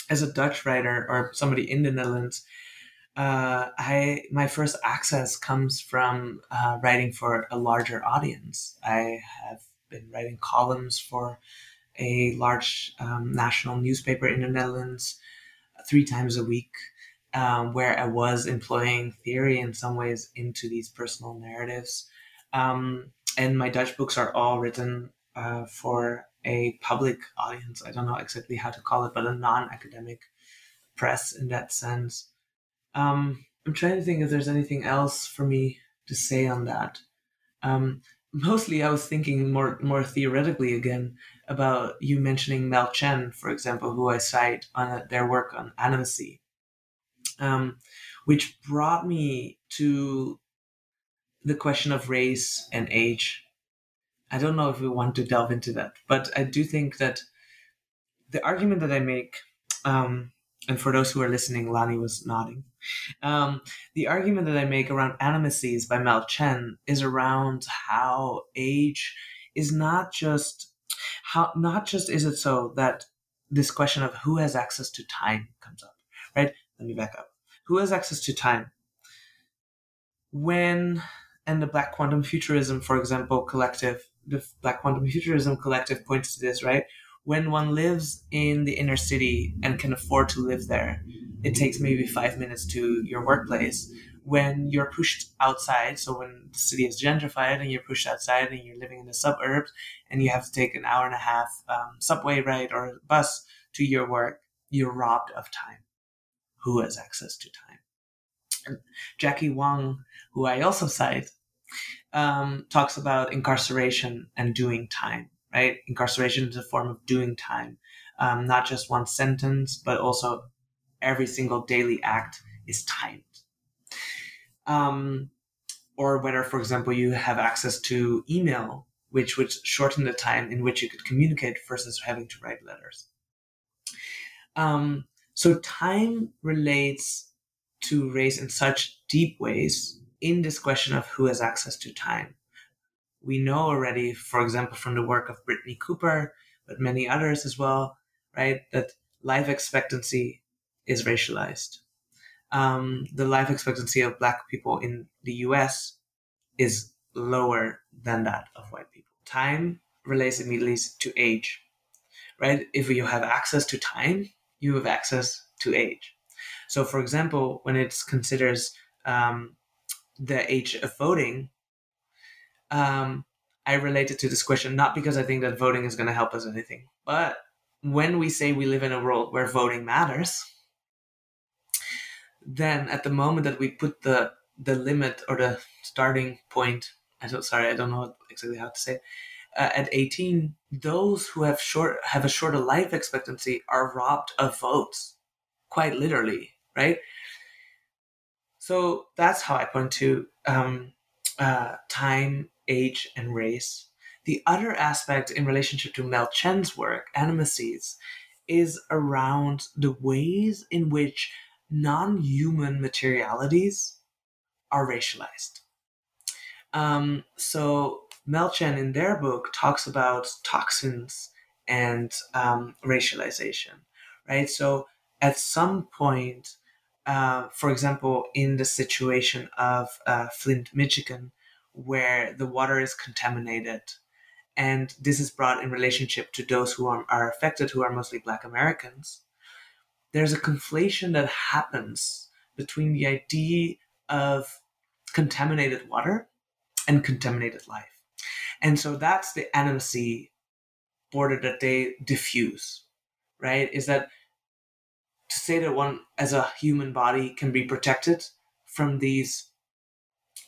as a Dutch writer or somebody in the Netherlands. Uh, I my first access comes from uh, writing for a larger audience. I have been writing columns for a large um, national newspaper in the Netherlands three times a week, um, where I was employing theory in some ways into these personal narratives. Um, and my Dutch books are all written uh, for a public audience. I don't know exactly how to call it, but a non-academic press in that sense. Um, I'm trying to think if there's anything else for me to say on that. Um, mostly, I was thinking more more theoretically again about you mentioning Mel Chen, for example, who I cite on their work on animacy, um, which brought me to the question of race and age. I don't know if we want to delve into that, but I do think that the argument that I make um, and for those who are listening, Lani was nodding. Um, the argument that I make around animacies by Mel Chen is around how age is not just how not just is it so that this question of who has access to time comes up? Let me back up. Who has access to time? When and the Black Quantum Futurism, for example, collective, the Black Quantum Futurism collective points to this, right? when one lives in the inner city and can afford to live there, it takes maybe five minutes to your workplace. When you're pushed outside, so when the city is gentrified and you're pushed outside and you're living in the suburbs and you have to take an hour and a half um, subway ride or bus to your work, you're robbed of time. Who has access to time? And Jackie Wang, who I also cite, um, talks about incarceration and doing time right? Incarceration is a form of doing time, um, not just one sentence, but also every single daily act is timed. Um, or whether, for example, you have access to email, which would shorten the time in which you could communicate versus having to write letters. Um, so time relates to race in such deep ways in this question of who has access to time we know already, for example, from the work of Brittney Cooper, but many others as well, right, that life expectancy is racialized. Um, the life expectancy of Black people in the US is lower than that of white people. Time relates immediately to age, right? If you have access to time, you have access to age. So, for example, when it considers um, the age of voting, um, I related to this question not because I think that voting is going to help us anything, but when we say we live in a world where voting matters, then at the moment that we put the the limit or the starting point, I don't sorry, I don't know exactly how to say, it, uh, at 18, those who have short have a shorter life expectancy are robbed of votes, quite literally, right? So that's how I point to um, uh, time age, and race. The other aspect in relationship to Mel Chen's work, Animacies, is around the ways in which non human materialities are racialized. Um, so, Mel Chen in their book talks about toxins and um, racialization, right? So, at some point, uh, for example, in the situation of uh, Flint, Michigan, where the water is contaminated. And this is brought in relationship to those who are, are affected, who are mostly Black Americans. There's a conflation that happens between the idea of contaminated water and contaminated life. And so that's the animacy border that they diffuse, right? Is that to say that one as a human body can be protected from these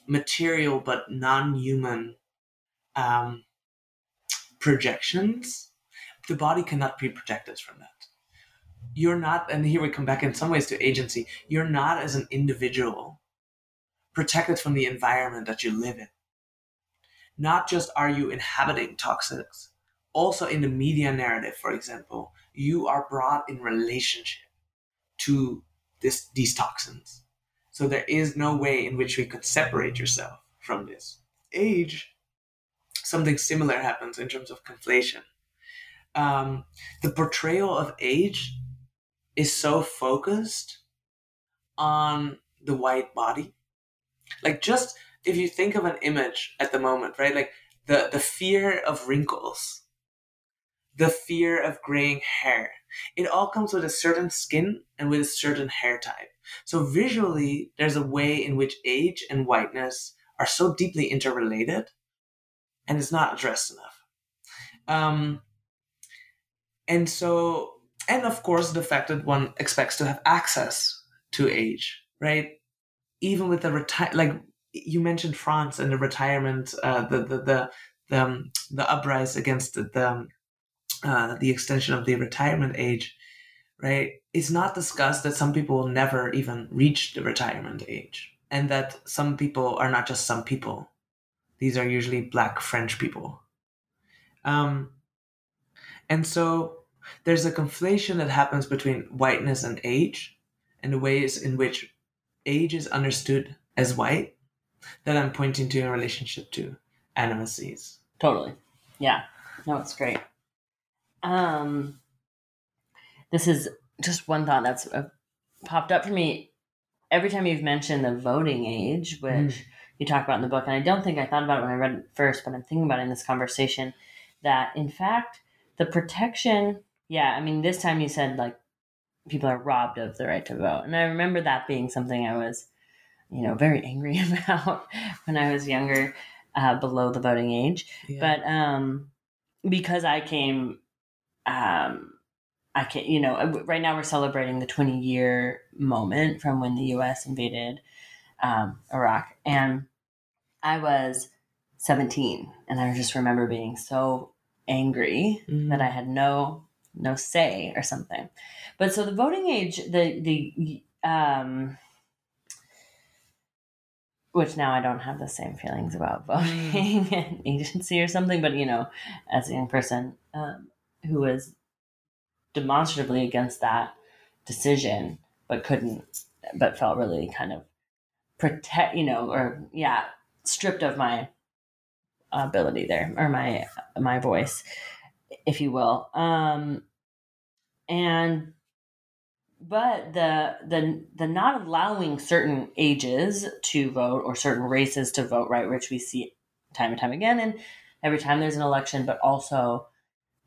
material but non-human um, projections, the body cannot be protected from that. You're not, and here we come back in some ways to agency. You're not as an individual protected from the environment that you live in. Not just are you inhabiting toxics, also in the media narrative, for example, you are brought in relationship to this, these toxins. So there is no way in which we could separate yourself from this. Age, something similar happens in terms of conflation. Um, the portrayal of age is so focused on the white body. Like just if you think of an image at the moment, right? Like the, the fear of wrinkles, the fear of graying hair. It all comes with a certain skin and with a certain hair type. So visually, there's a way in which age and whiteness are so deeply interrelated, and it's not addressed enough. Um, and so, and of course, the fact that one expects to have access to age, right? Even with the retire, like you mentioned France and the retirement, uh, the the the the, um, the uprise against the the, uh, the extension of the retirement age right? It's not discussed that some people will never even reach the retirement age, and that some people are not just some people. These are usually black French people. Um, and so there's a conflation that happens between whiteness and age and the ways in which age is understood as white that I'm pointing to in relationship to animacies. Totally. Yeah. No, it's great. Um, this is just one thought that's uh, popped up for me every time you've mentioned the voting age, which mm. you talk about in the book, and I don't think I thought about it when I read it first, but I'm thinking about it in this conversation that in fact the protection, yeah, I mean, this time you said like people are robbed of the right to vote, and I remember that being something I was, you know, very angry about when I was younger, uh, below the voting age, yeah. but um, because I came, um I can you know, right now we're celebrating the 20 year moment from when the U.S. invaded um, Iraq, and I was 17, and I just remember being so angry mm-hmm. that I had no no say or something. But so the voting age, the the um, which now I don't have the same feelings about mm. voting and agency or something. But you know, as a young person um, who was demonstrably against that decision, but couldn't, but felt really kind of protect, you know, or yeah, stripped of my ability there or my my voice, if you will. Um, and but the the the not allowing certain ages to vote or certain races to vote, right, which we see time and time again, and every time there's an election, but also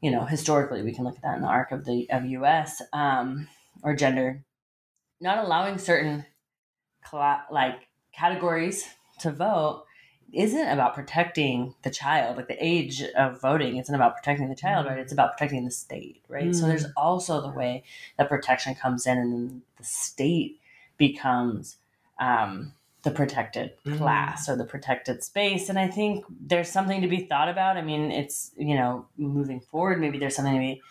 you know, historically, we can look at that in the arc of the of U.S. Um, or gender, not allowing certain like categories to vote isn't about protecting the child. Like the age of voting isn't about protecting the child, right? It's about protecting the state, right? Mm. So there's mm. also the way that protection comes in, and the state becomes um, the protected mm-hmm. class or the protected space and i think there's something to be thought about i mean it's you know moving forward maybe there's something to be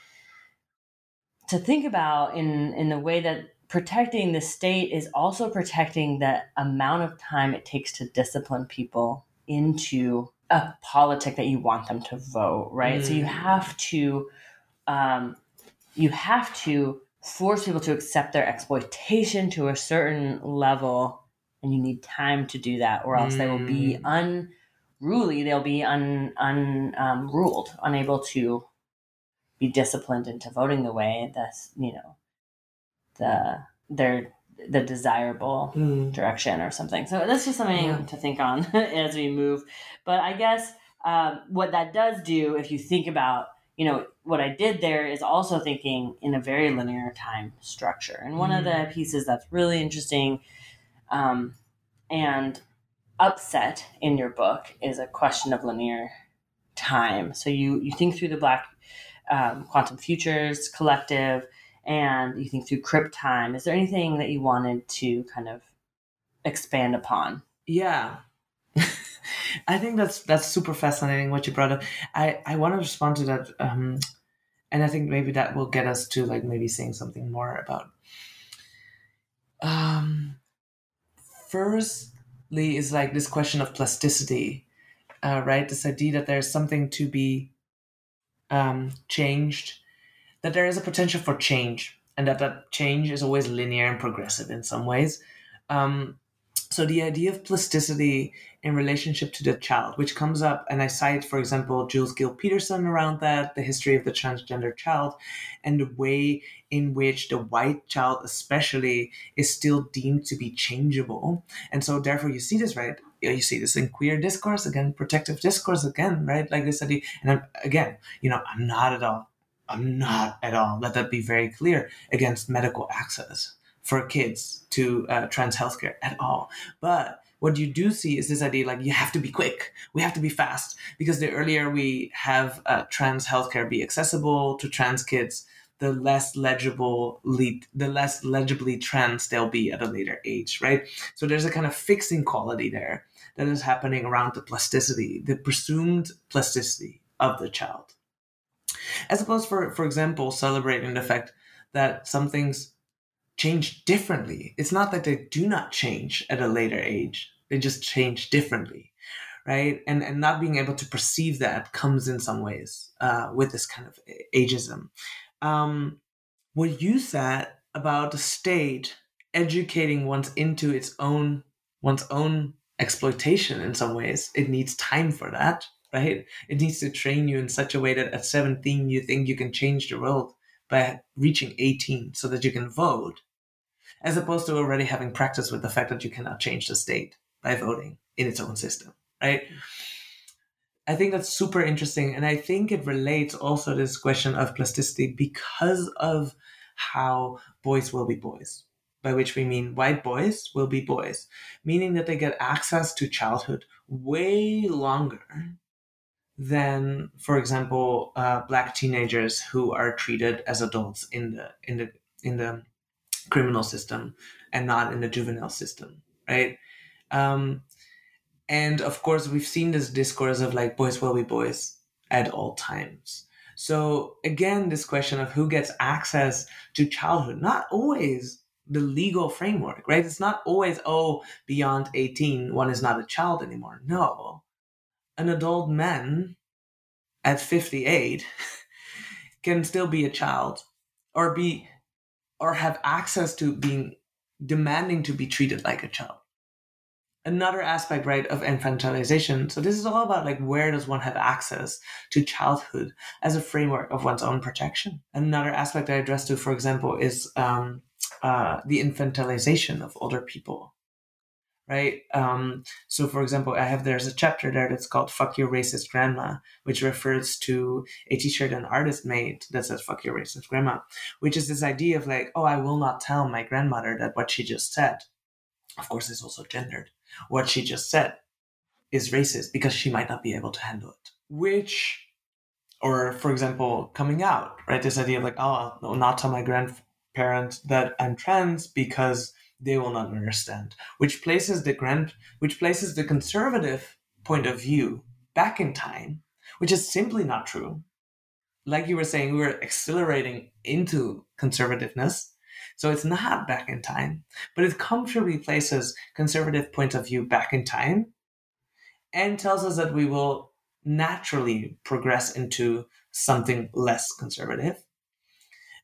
to think about in in the way that protecting the state is also protecting the amount of time it takes to discipline people into a politic that you want them to vote right mm. so you mm. have to um, you have to force people to accept their exploitation to a certain level and you need time to do that or else mm. they will be mm. unruly they'll be un, un um, ruled unable to be disciplined into voting the way that's you know the their the desirable mm. direction or something so that's just something yeah. to think on as we move but i guess um, what that does do if you think about you know what i did there is also thinking in a very linear time structure and one mm. of the mm. pieces that's really interesting um, and upset in your book is a question of linear time. So you you think through the Black um, Quantum Futures Collective, and you think through Crip Time. Is there anything that you wanted to kind of expand upon? Yeah. I think that's that's super fascinating what you brought up. I, I want to respond to that, um, and I think maybe that will get us to like maybe saying something more about um, firstly is like this question of plasticity, uh, right? This idea that there's something to be um, changed, that there is a potential for change, and that that change is always linear and progressive in some ways. Um, so the idea of plasticity in relationship to the child, which comes up, and I cite, for example, Jules Gill Peterson around that, the history of the transgender child, and the way in which the white child, especially, is still deemed to be changeable. And so, therefore, you see this, right? You see this in queer discourse again, protective discourse again, right? Like this idea. And I'm, again, you know, I'm not at all, I'm not at all, let that be very clear, against medical access for kids to uh, trans healthcare at all. But what you do see is this idea like you have to be quick. We have to be fast because the earlier we have uh, trans healthcare be accessible to trans kids the less legible the less legibly trans they'll be at a later age right? So there's a kind of fixing quality there that is happening around the plasticity the presumed plasticity of the child as opposed for for example celebrating the fact that some things change differently. It's not that they do not change at a later age, they just change differently, right? And, and not being able to perceive that comes in some ways uh, with this kind of ageism. um, what you said about the state educating one's into its own one's own exploitation in some ways it needs time for that right it needs to train you in such a way that at 17 you think you can change the world by reaching 18 so that you can vote as opposed to already having practice with the fact that you cannot change the state by voting in its own system right I think that's super interesting. And I think it relates also to this question of plasticity because of how boys will be boys, by which we mean white boys will be boys, meaning that they get access to childhood way longer than, for example, uh, black teenagers who are treated as adults in the in the in the criminal system and not in the juvenile system, right? Um, and of course, we've seen this discourse of like boys will be boys at all times. So again, this question of who gets access to childhood, not always the legal framework, right? It's not always, oh, beyond 18, one is not a child anymore. No. An adult man at 58 can still be a child or be or have access to being demanding to be treated like a child. Another aspect right of infantilization. So this is all about like where does one have access to childhood as a framework of one's own protection? Another aspect i address to for example is um, uh, the infantilization of older people right um, so for example i have there's a chapter there that's called fuck your racist grandma which refers to a t-shirt an artist made that says fuck your racist grandma which is this idea of like oh i will not tell my grandmother that what she just said of course it's also gendered what she just said is racist because she might not be able to handle it. Which, or for example, coming out, right? This idea of like, oh, I'll not tell my grandparents that I'm trans because they will not understand. Which places the grand, which places the conservative point of view back in time, which is simply not true. Like you were saying, we were accelerating into conservativeness so it's not back in time, but it comfortably places conservative point of view back in time and tells us that we will naturally progress into something less conservative.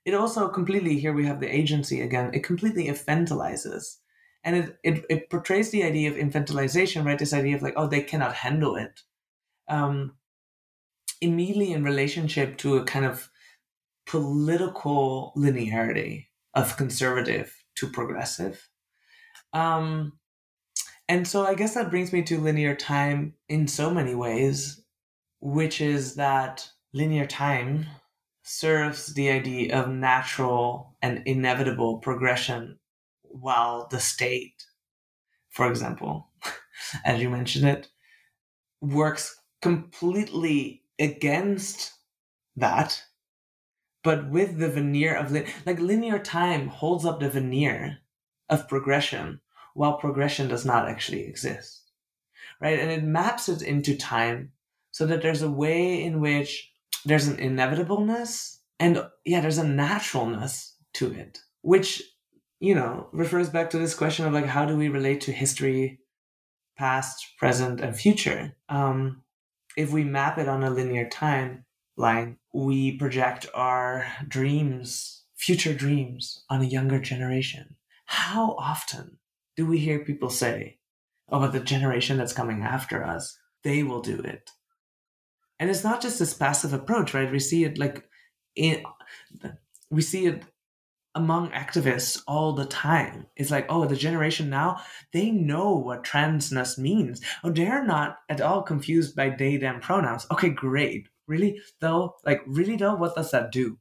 It also completely, here we have the agency again, it completely infantilizes. And it, it, it portrays the idea of infantilization, right? This idea of like, oh, they cannot handle it. Um, immediately in relationship to a kind of political linearity of conservative to progressive. Um, and so I guess that brings me to linear time in so many ways, which is that linear time serves the idea of natural and inevitable progression while the state, for example, as you mentioned it, works completely against that but with the veneer of li- like linear time holds up the veneer of progression while progression does not actually exist right? And it maps it into time so that there's a way in which there's an inevitableness and yeah there's a naturalness to it which you know refers back to this question of like how do we relate to history past present and future um if we map it on a linear timeline, we project our dreams, future dreams, on a younger generation. How often do we hear people say, about the generation that's coming after us, they will do it? And it's not just this passive approach, right? We see it like in, we see it among activists all the time. It's like, oh, the generation now, they know what transness means. Oh, they're not at all confused by they, them pronouns. Okay, great really though like really though what does that do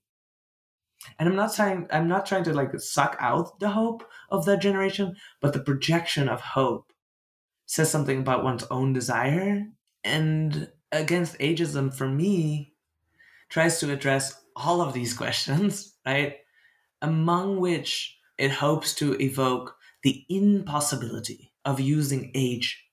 and i'm not saying i'm not trying to like suck out the hope of that generation but the projection of hope says something about one's own desire and against ageism for me tries to address all of these questions right among which it hopes to evoke the impossibility of using age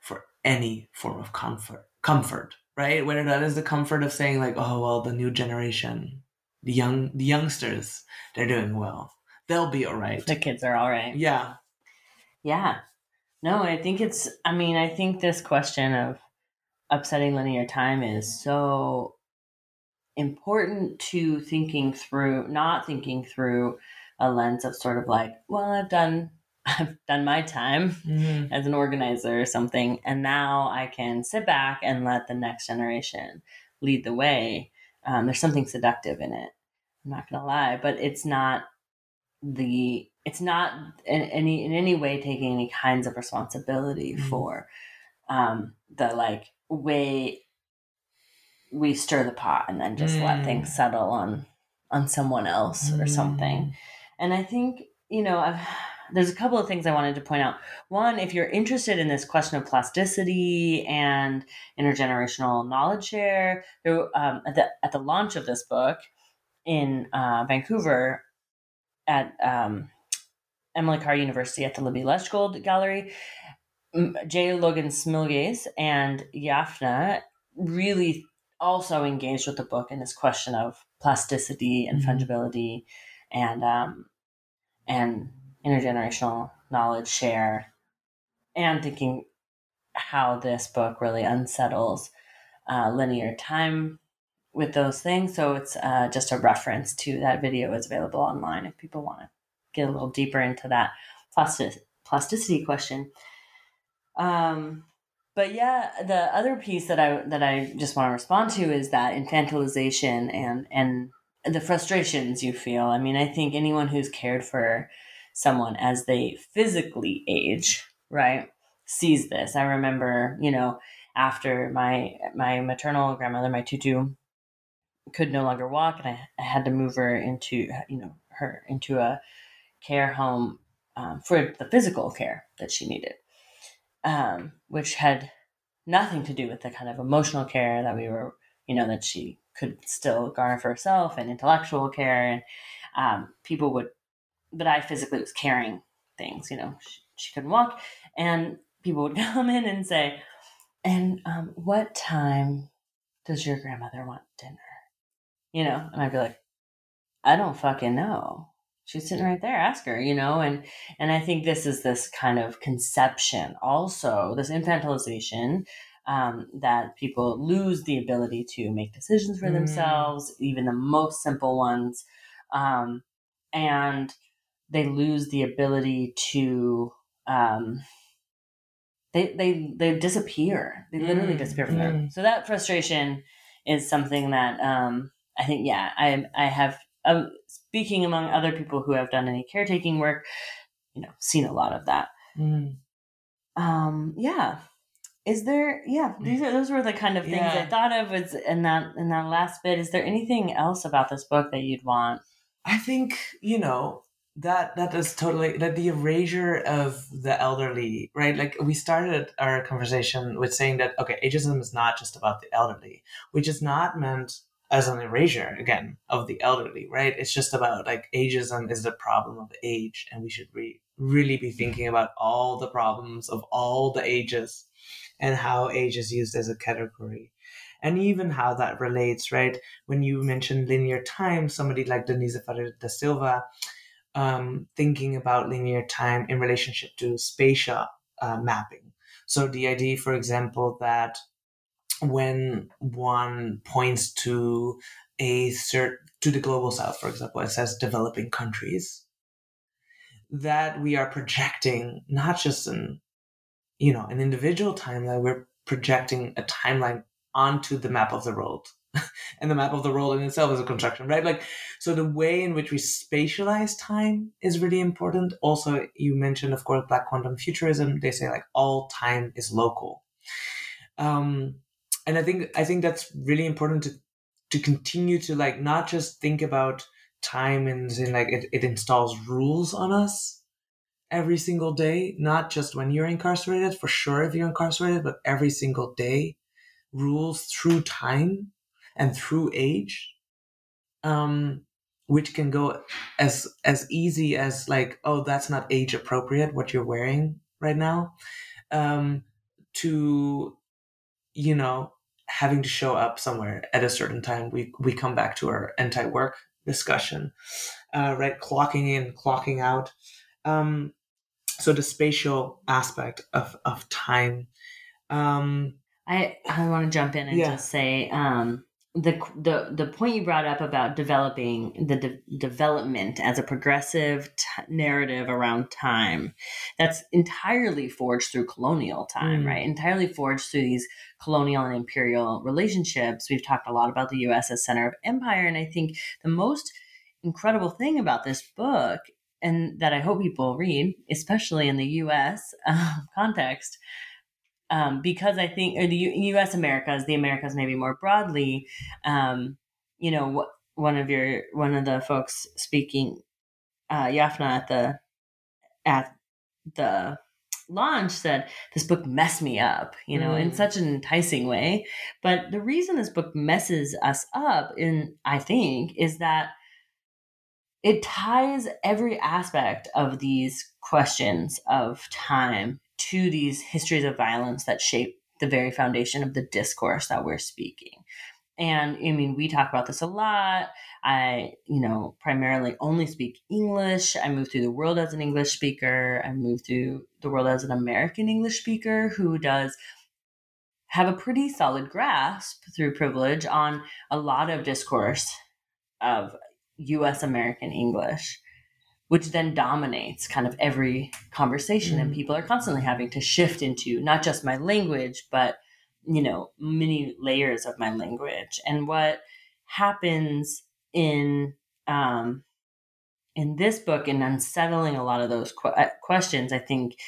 for any form of comfort comfort right? Whether that is the comfort of saying like, oh well, the new generation, the young, the youngsters, they're doing well. They'll be all right. The kids are all right. Yeah. Yeah. No, I think it's. I mean, I think this question of upsetting linear time is so important to thinking through, not thinking through a lens of sort of like, well, I've done I've done my time Mhm. as an organizer or something, and now I can sit back and let the next generation lead the way. Um, there's something seductive in it. I'm not gonna lie, but it's not the it's not in any in any way taking any kinds of responsibility Mhm. for um, the like way we stir the pot and then just let Mm. things settle on on someone else or something. And I think, you know, I've, there's a couple of things I wanted to point out. One, if you're interested in this question of plasticity and intergenerational knowledge share, there, um, at, the, at the launch of this book in uh, Vancouver at um, Emily Carr University at the Libby Leshgold Gallery, J. Logan Smilges and Yafna really also engaged with the book in this question of plasticity and Mhm. fungibility and um, and intergenerational knowledge share and thinking how this book really unsettles uh, linear time with those things so it's uh, just a reference to that video is available online if people want to get a little deeper into that plastic, plasticity question um, but yeah, the other piece that I that I just want to respond to is that infantilization and and the frustrations you feel. I mean, I think anyone who's cared for someone as they physically age, right, sees this. I remember, you know, after my my maternal grandmother, my tutu, could no longer walk, and I, I had to move her into you know her into a care home um, for the physical care that she needed um, which had nothing to do with the kind of emotional care that we were, you know, that she could still garner for herself and intellectual care. And um, people would, but I physically was carrying things, you know, she, she couldn't walk. And people would come in and say, and um, what time does your grandmother want dinner? You know, and I'd be like, I don't fucking know. She's sitting right there. Ask her, you know, and and I think this is this kind of conception, also this infantilization, um, that people lose the ability to make decisions for Mm. themselves, even the most simple ones, um, and they lose the ability to. Um, they, they they disappear. They literally Mm, disappear from there. mm. So that frustration is something that um, I think. Yeah, I I have um, speaking among other people who have done any caretaking work, you know, seen a lot of that. Mm. Um, yeah. Is there? Yeah, these are those were the kind of things I thought of. Was in that in that last bit. Is there anything else about this book that you'd want? I think you know that that is totally that the erasure of the elderly, right? Like we started our conversation with saying that okay, ageism is not just about the elderly, which is not meant as an erasure again of the elderly, right? It's just about like ageism is the problem of age, and we should re- really be thinking about all the problems of all the ages and how age is used as a category. And even how that relates, right? when you mentioned linear time, somebody like Denise Ferreira da Silva, um, thinking about linear time in relationship to spatial uh, mapping. So the idea, for example, that when one points to a cert to the global south, for example, it says developing countries, that we are projecting not just an you know an individual timeline, we're projecting a timeline onto the map of the world and the map of the world in itself is a construction, right? Like, so the way in which we spatialize time is really important. Also, you mentioned, of course, Black quantum futurism. They say like all time is local, um, and I think I think that's really important to to continue to like not just think about time and in like it, it installs rules on us every single day, not just when you're incarcerated, for sure if you're incarcerated, but every single day. Rules through time and through age um which can go as as easy as like oh that's not age appropriate what you're wearing right now um to you know having to show up somewhere at a certain time we we come back to our anti-work discussion uh right? Clocking in clocking out. Um so the spatial aspect of of time. Um I I want to jump in and Yeah. just say um, the the the point you brought up about developing the de- development as a progressive t- narrative around time that's entirely forged through colonial time Mm. right entirely forged through these colonial and imperial relationships we've talked a lot about the US as center of empire and i think the most incredible thing about this book and that i hope people read especially in the US uh, context um, because I think, or the U- U.S. Americas, the Americas maybe more broadly, um, you know, wh- one of your one of the folks speaking, uh, Yafna at the at the launch said this book messed me up, you know, in Mm. such an enticing way. But the reason this book messes us up, in I think, is that it ties every aspect of these questions of time to these histories of violence that shape the very foundation of the discourse that we're speaking. And I mean, we talk about this a lot. I, you know, primarily only speak English. I moved through the world as an English speaker. I moved through the world as an American English speaker who does have a pretty solid grasp through privilege on a lot of discourse of US American English, which then dominates kind of every conversation. And Mm. people are constantly having to shift into not just my language, but, you know, many layers of my language. And what happens in, um, in this book and unsettling a lot of those que- uh, questions, I think,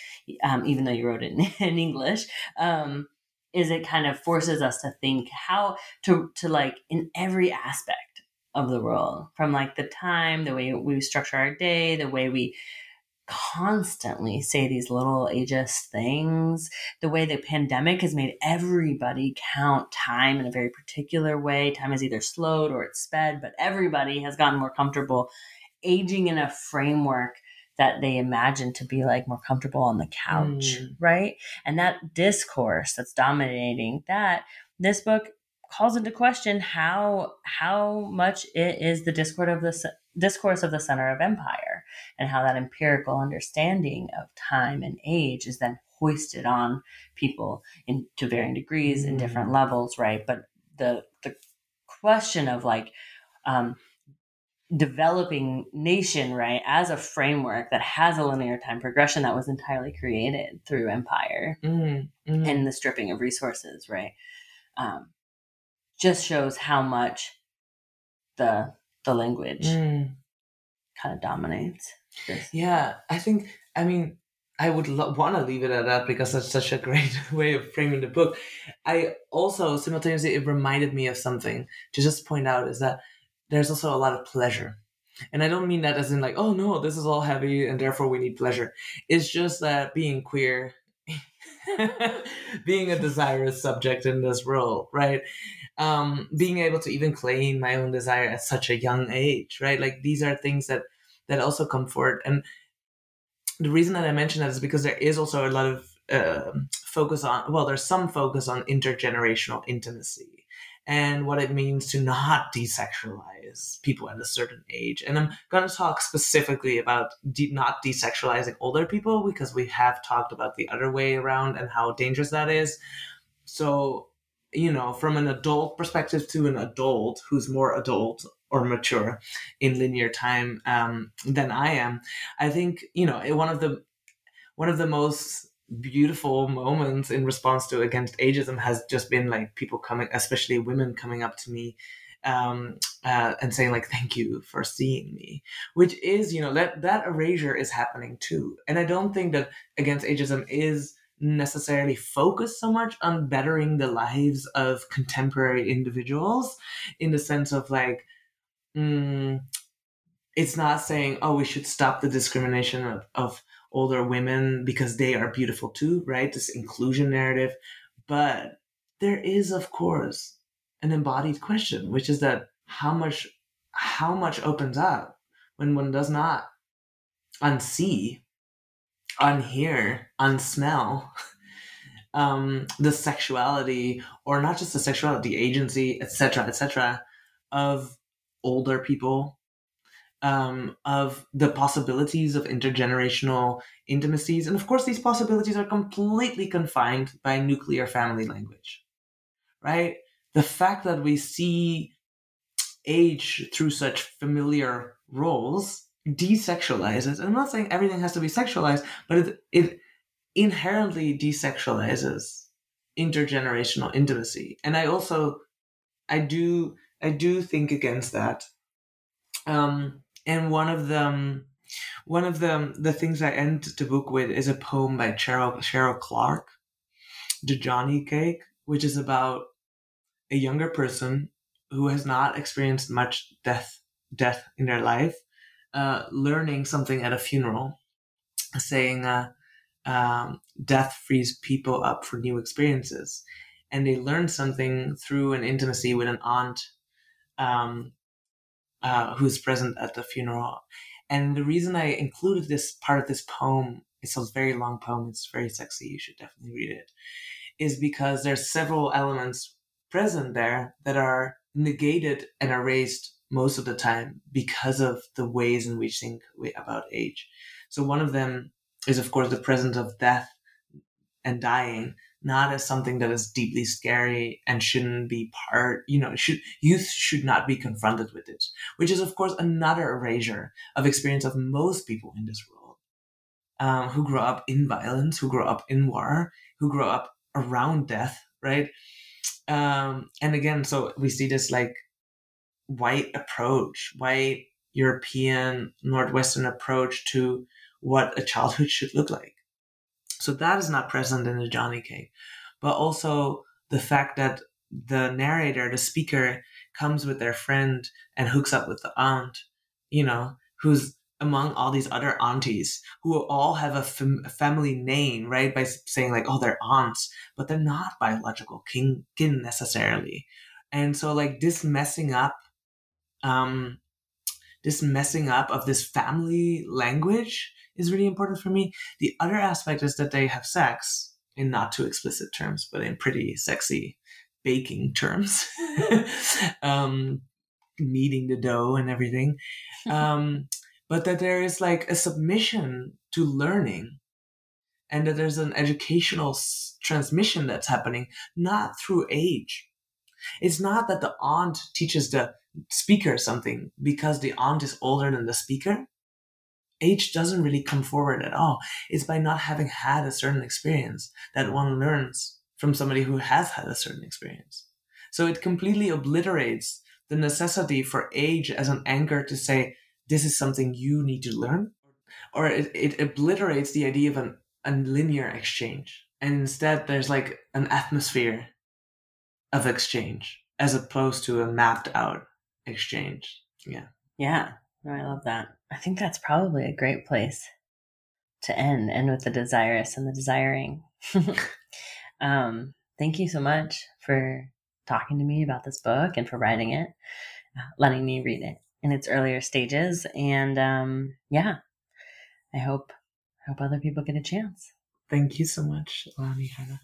um, even though you wrote it in, in English, um, is it kind of forces us to think how to to like in every aspect of the world from like the time the way we structure our day the way we constantly say these little ageist things the way the pandemic has made everybody count time in a very particular way time is either slowed or it's sped but everybody has gotten more comfortable aging in a framework that they imagine to be like more comfortable on the couch Mm. right and that discourse that's dominating that this book calls into question how how much it is the discourse of the discourse of the center of empire and how that empirical understanding of time and age is then hoisted on people in to varying degrees in Mm. different levels right but the the question of like um developing nation right as a framework that has a linear time progression that was entirely created through empire Mm, mm. and the stripping of resources, right? Um, just shows how much the the language Mm. kind of dominates. This. Yeah, I think, I mean, I would lo- want to leave it at that because that's such a great way of framing the book. I also, simultaneously, it reminded me of something to just point out is that there's also a lot of pleasure. And I don't mean that as in, like, oh no, this is all heavy and therefore we need pleasure. It's just that being queer, being a desirous subject in this world, right? Um, being able to even claim my own desire at such a young age, right? Like these are things that that also come forward. And the reason that I mention that is because there is also a lot of uh, focus on, well, there's some focus on intergenerational intimacy and what it means to not desexualize people at a certain age. And I'm going to talk specifically about de- not desexualizing older people because we have talked about the other way around and how dangerous that is. So, you know, from an adult perspective to an adult who's more adult or mature in linear time um, than I am, I think you know one of the one of the most beautiful moments in response to against ageism has just been like people coming, especially women coming up to me um, uh, and saying like thank you for seeing me which is you know that that erasure is happening too. And i don't think that against ageism is necessarily focus so much on bettering the lives of contemporary individuals in the sense of like mm, it's not saying oh we should stop the discrimination of, of older women because they are beautiful too right? This inclusion narrative. But there is of course an embodied question which is that how much how much opens up when one does not unsee unhear unsmell. Um, the sexuality or not just the sexuality agency etc etc of older people. Um, of the possibilities of intergenerational intimacies. And of course these possibilities are completely confined by nuclear family language right? The fact that we see age through such familiar roles desexualizes. I'm not saying everything has to be sexualized, but it, it inherently desexualizes intergenerational intimacy. And I also, I do, I do think against that. Um, and one of them, one of the the things I end the book with is a poem by Cheryl Cheryl Clarke, "The Johnny Cake," which is about a younger person who has not experienced much death death in their life, uh, learning something at a funeral, saying uh, um, death frees people up for new experiences, and they learn something through an intimacy with an aunt um, uh, who's present at the funeral. And the reason I included this part of this poem, it's a very long poem, it's very sexy, you should definitely read it, is because there's several elements present there that are negated and erased most of the time because of the ways in which think about age. So one of them is, of course, the presence of death and dying, not as something that is deeply scary and shouldn't be part, you know, should youth should not be confronted with it, which is, of course, another erasure of experience of most people in this world. Um, who grow up in violence, who grow up in war, who grow up around death, right? Um, and again, so we see this like white approach, white European Northwestern approach to what a childhood should look like. So that is not present in the Johnny Cake. But also the fact that the narrator, the speaker, comes with their friend and hooks up with the aunt, you know, who's among all these other aunties who all have a, fam- family name, right? By saying like, oh, they're aunts, but they're not biological kin, kin necessarily. And so like this messing up, um, this messing up of this family language is really important for me. The other aspect is that they have sex in not too explicit terms, but in pretty sexy baking terms, um, kneading the dough and everything. Um, but that there is like a submission to learning and that there's an educational s- transmission that's happening, not through age. It's not that the aunt teaches the speaker something because the aunt is older than the speaker. Age doesn't really come forward at all. It's by not having had a certain experience that one learns from somebody who has had a certain experience. So it completely obliterates the necessity for age as an anchor to say, this is something you need to learn, or it, it obliterates the idea of an, a linear exchange. And instead, there's like an atmosphere of exchange as opposed to a mapped out exchange. Yeah. Yeah. No, I love that. I think that's probably a great place to end, end with the desirous and the desiring. um, thank you so much for talking to me about this book and for writing it, uh, letting me read it in its earlier stages. And um, yeah, I hope I hope other people get a chance. Thank you so much, Lani Hanna.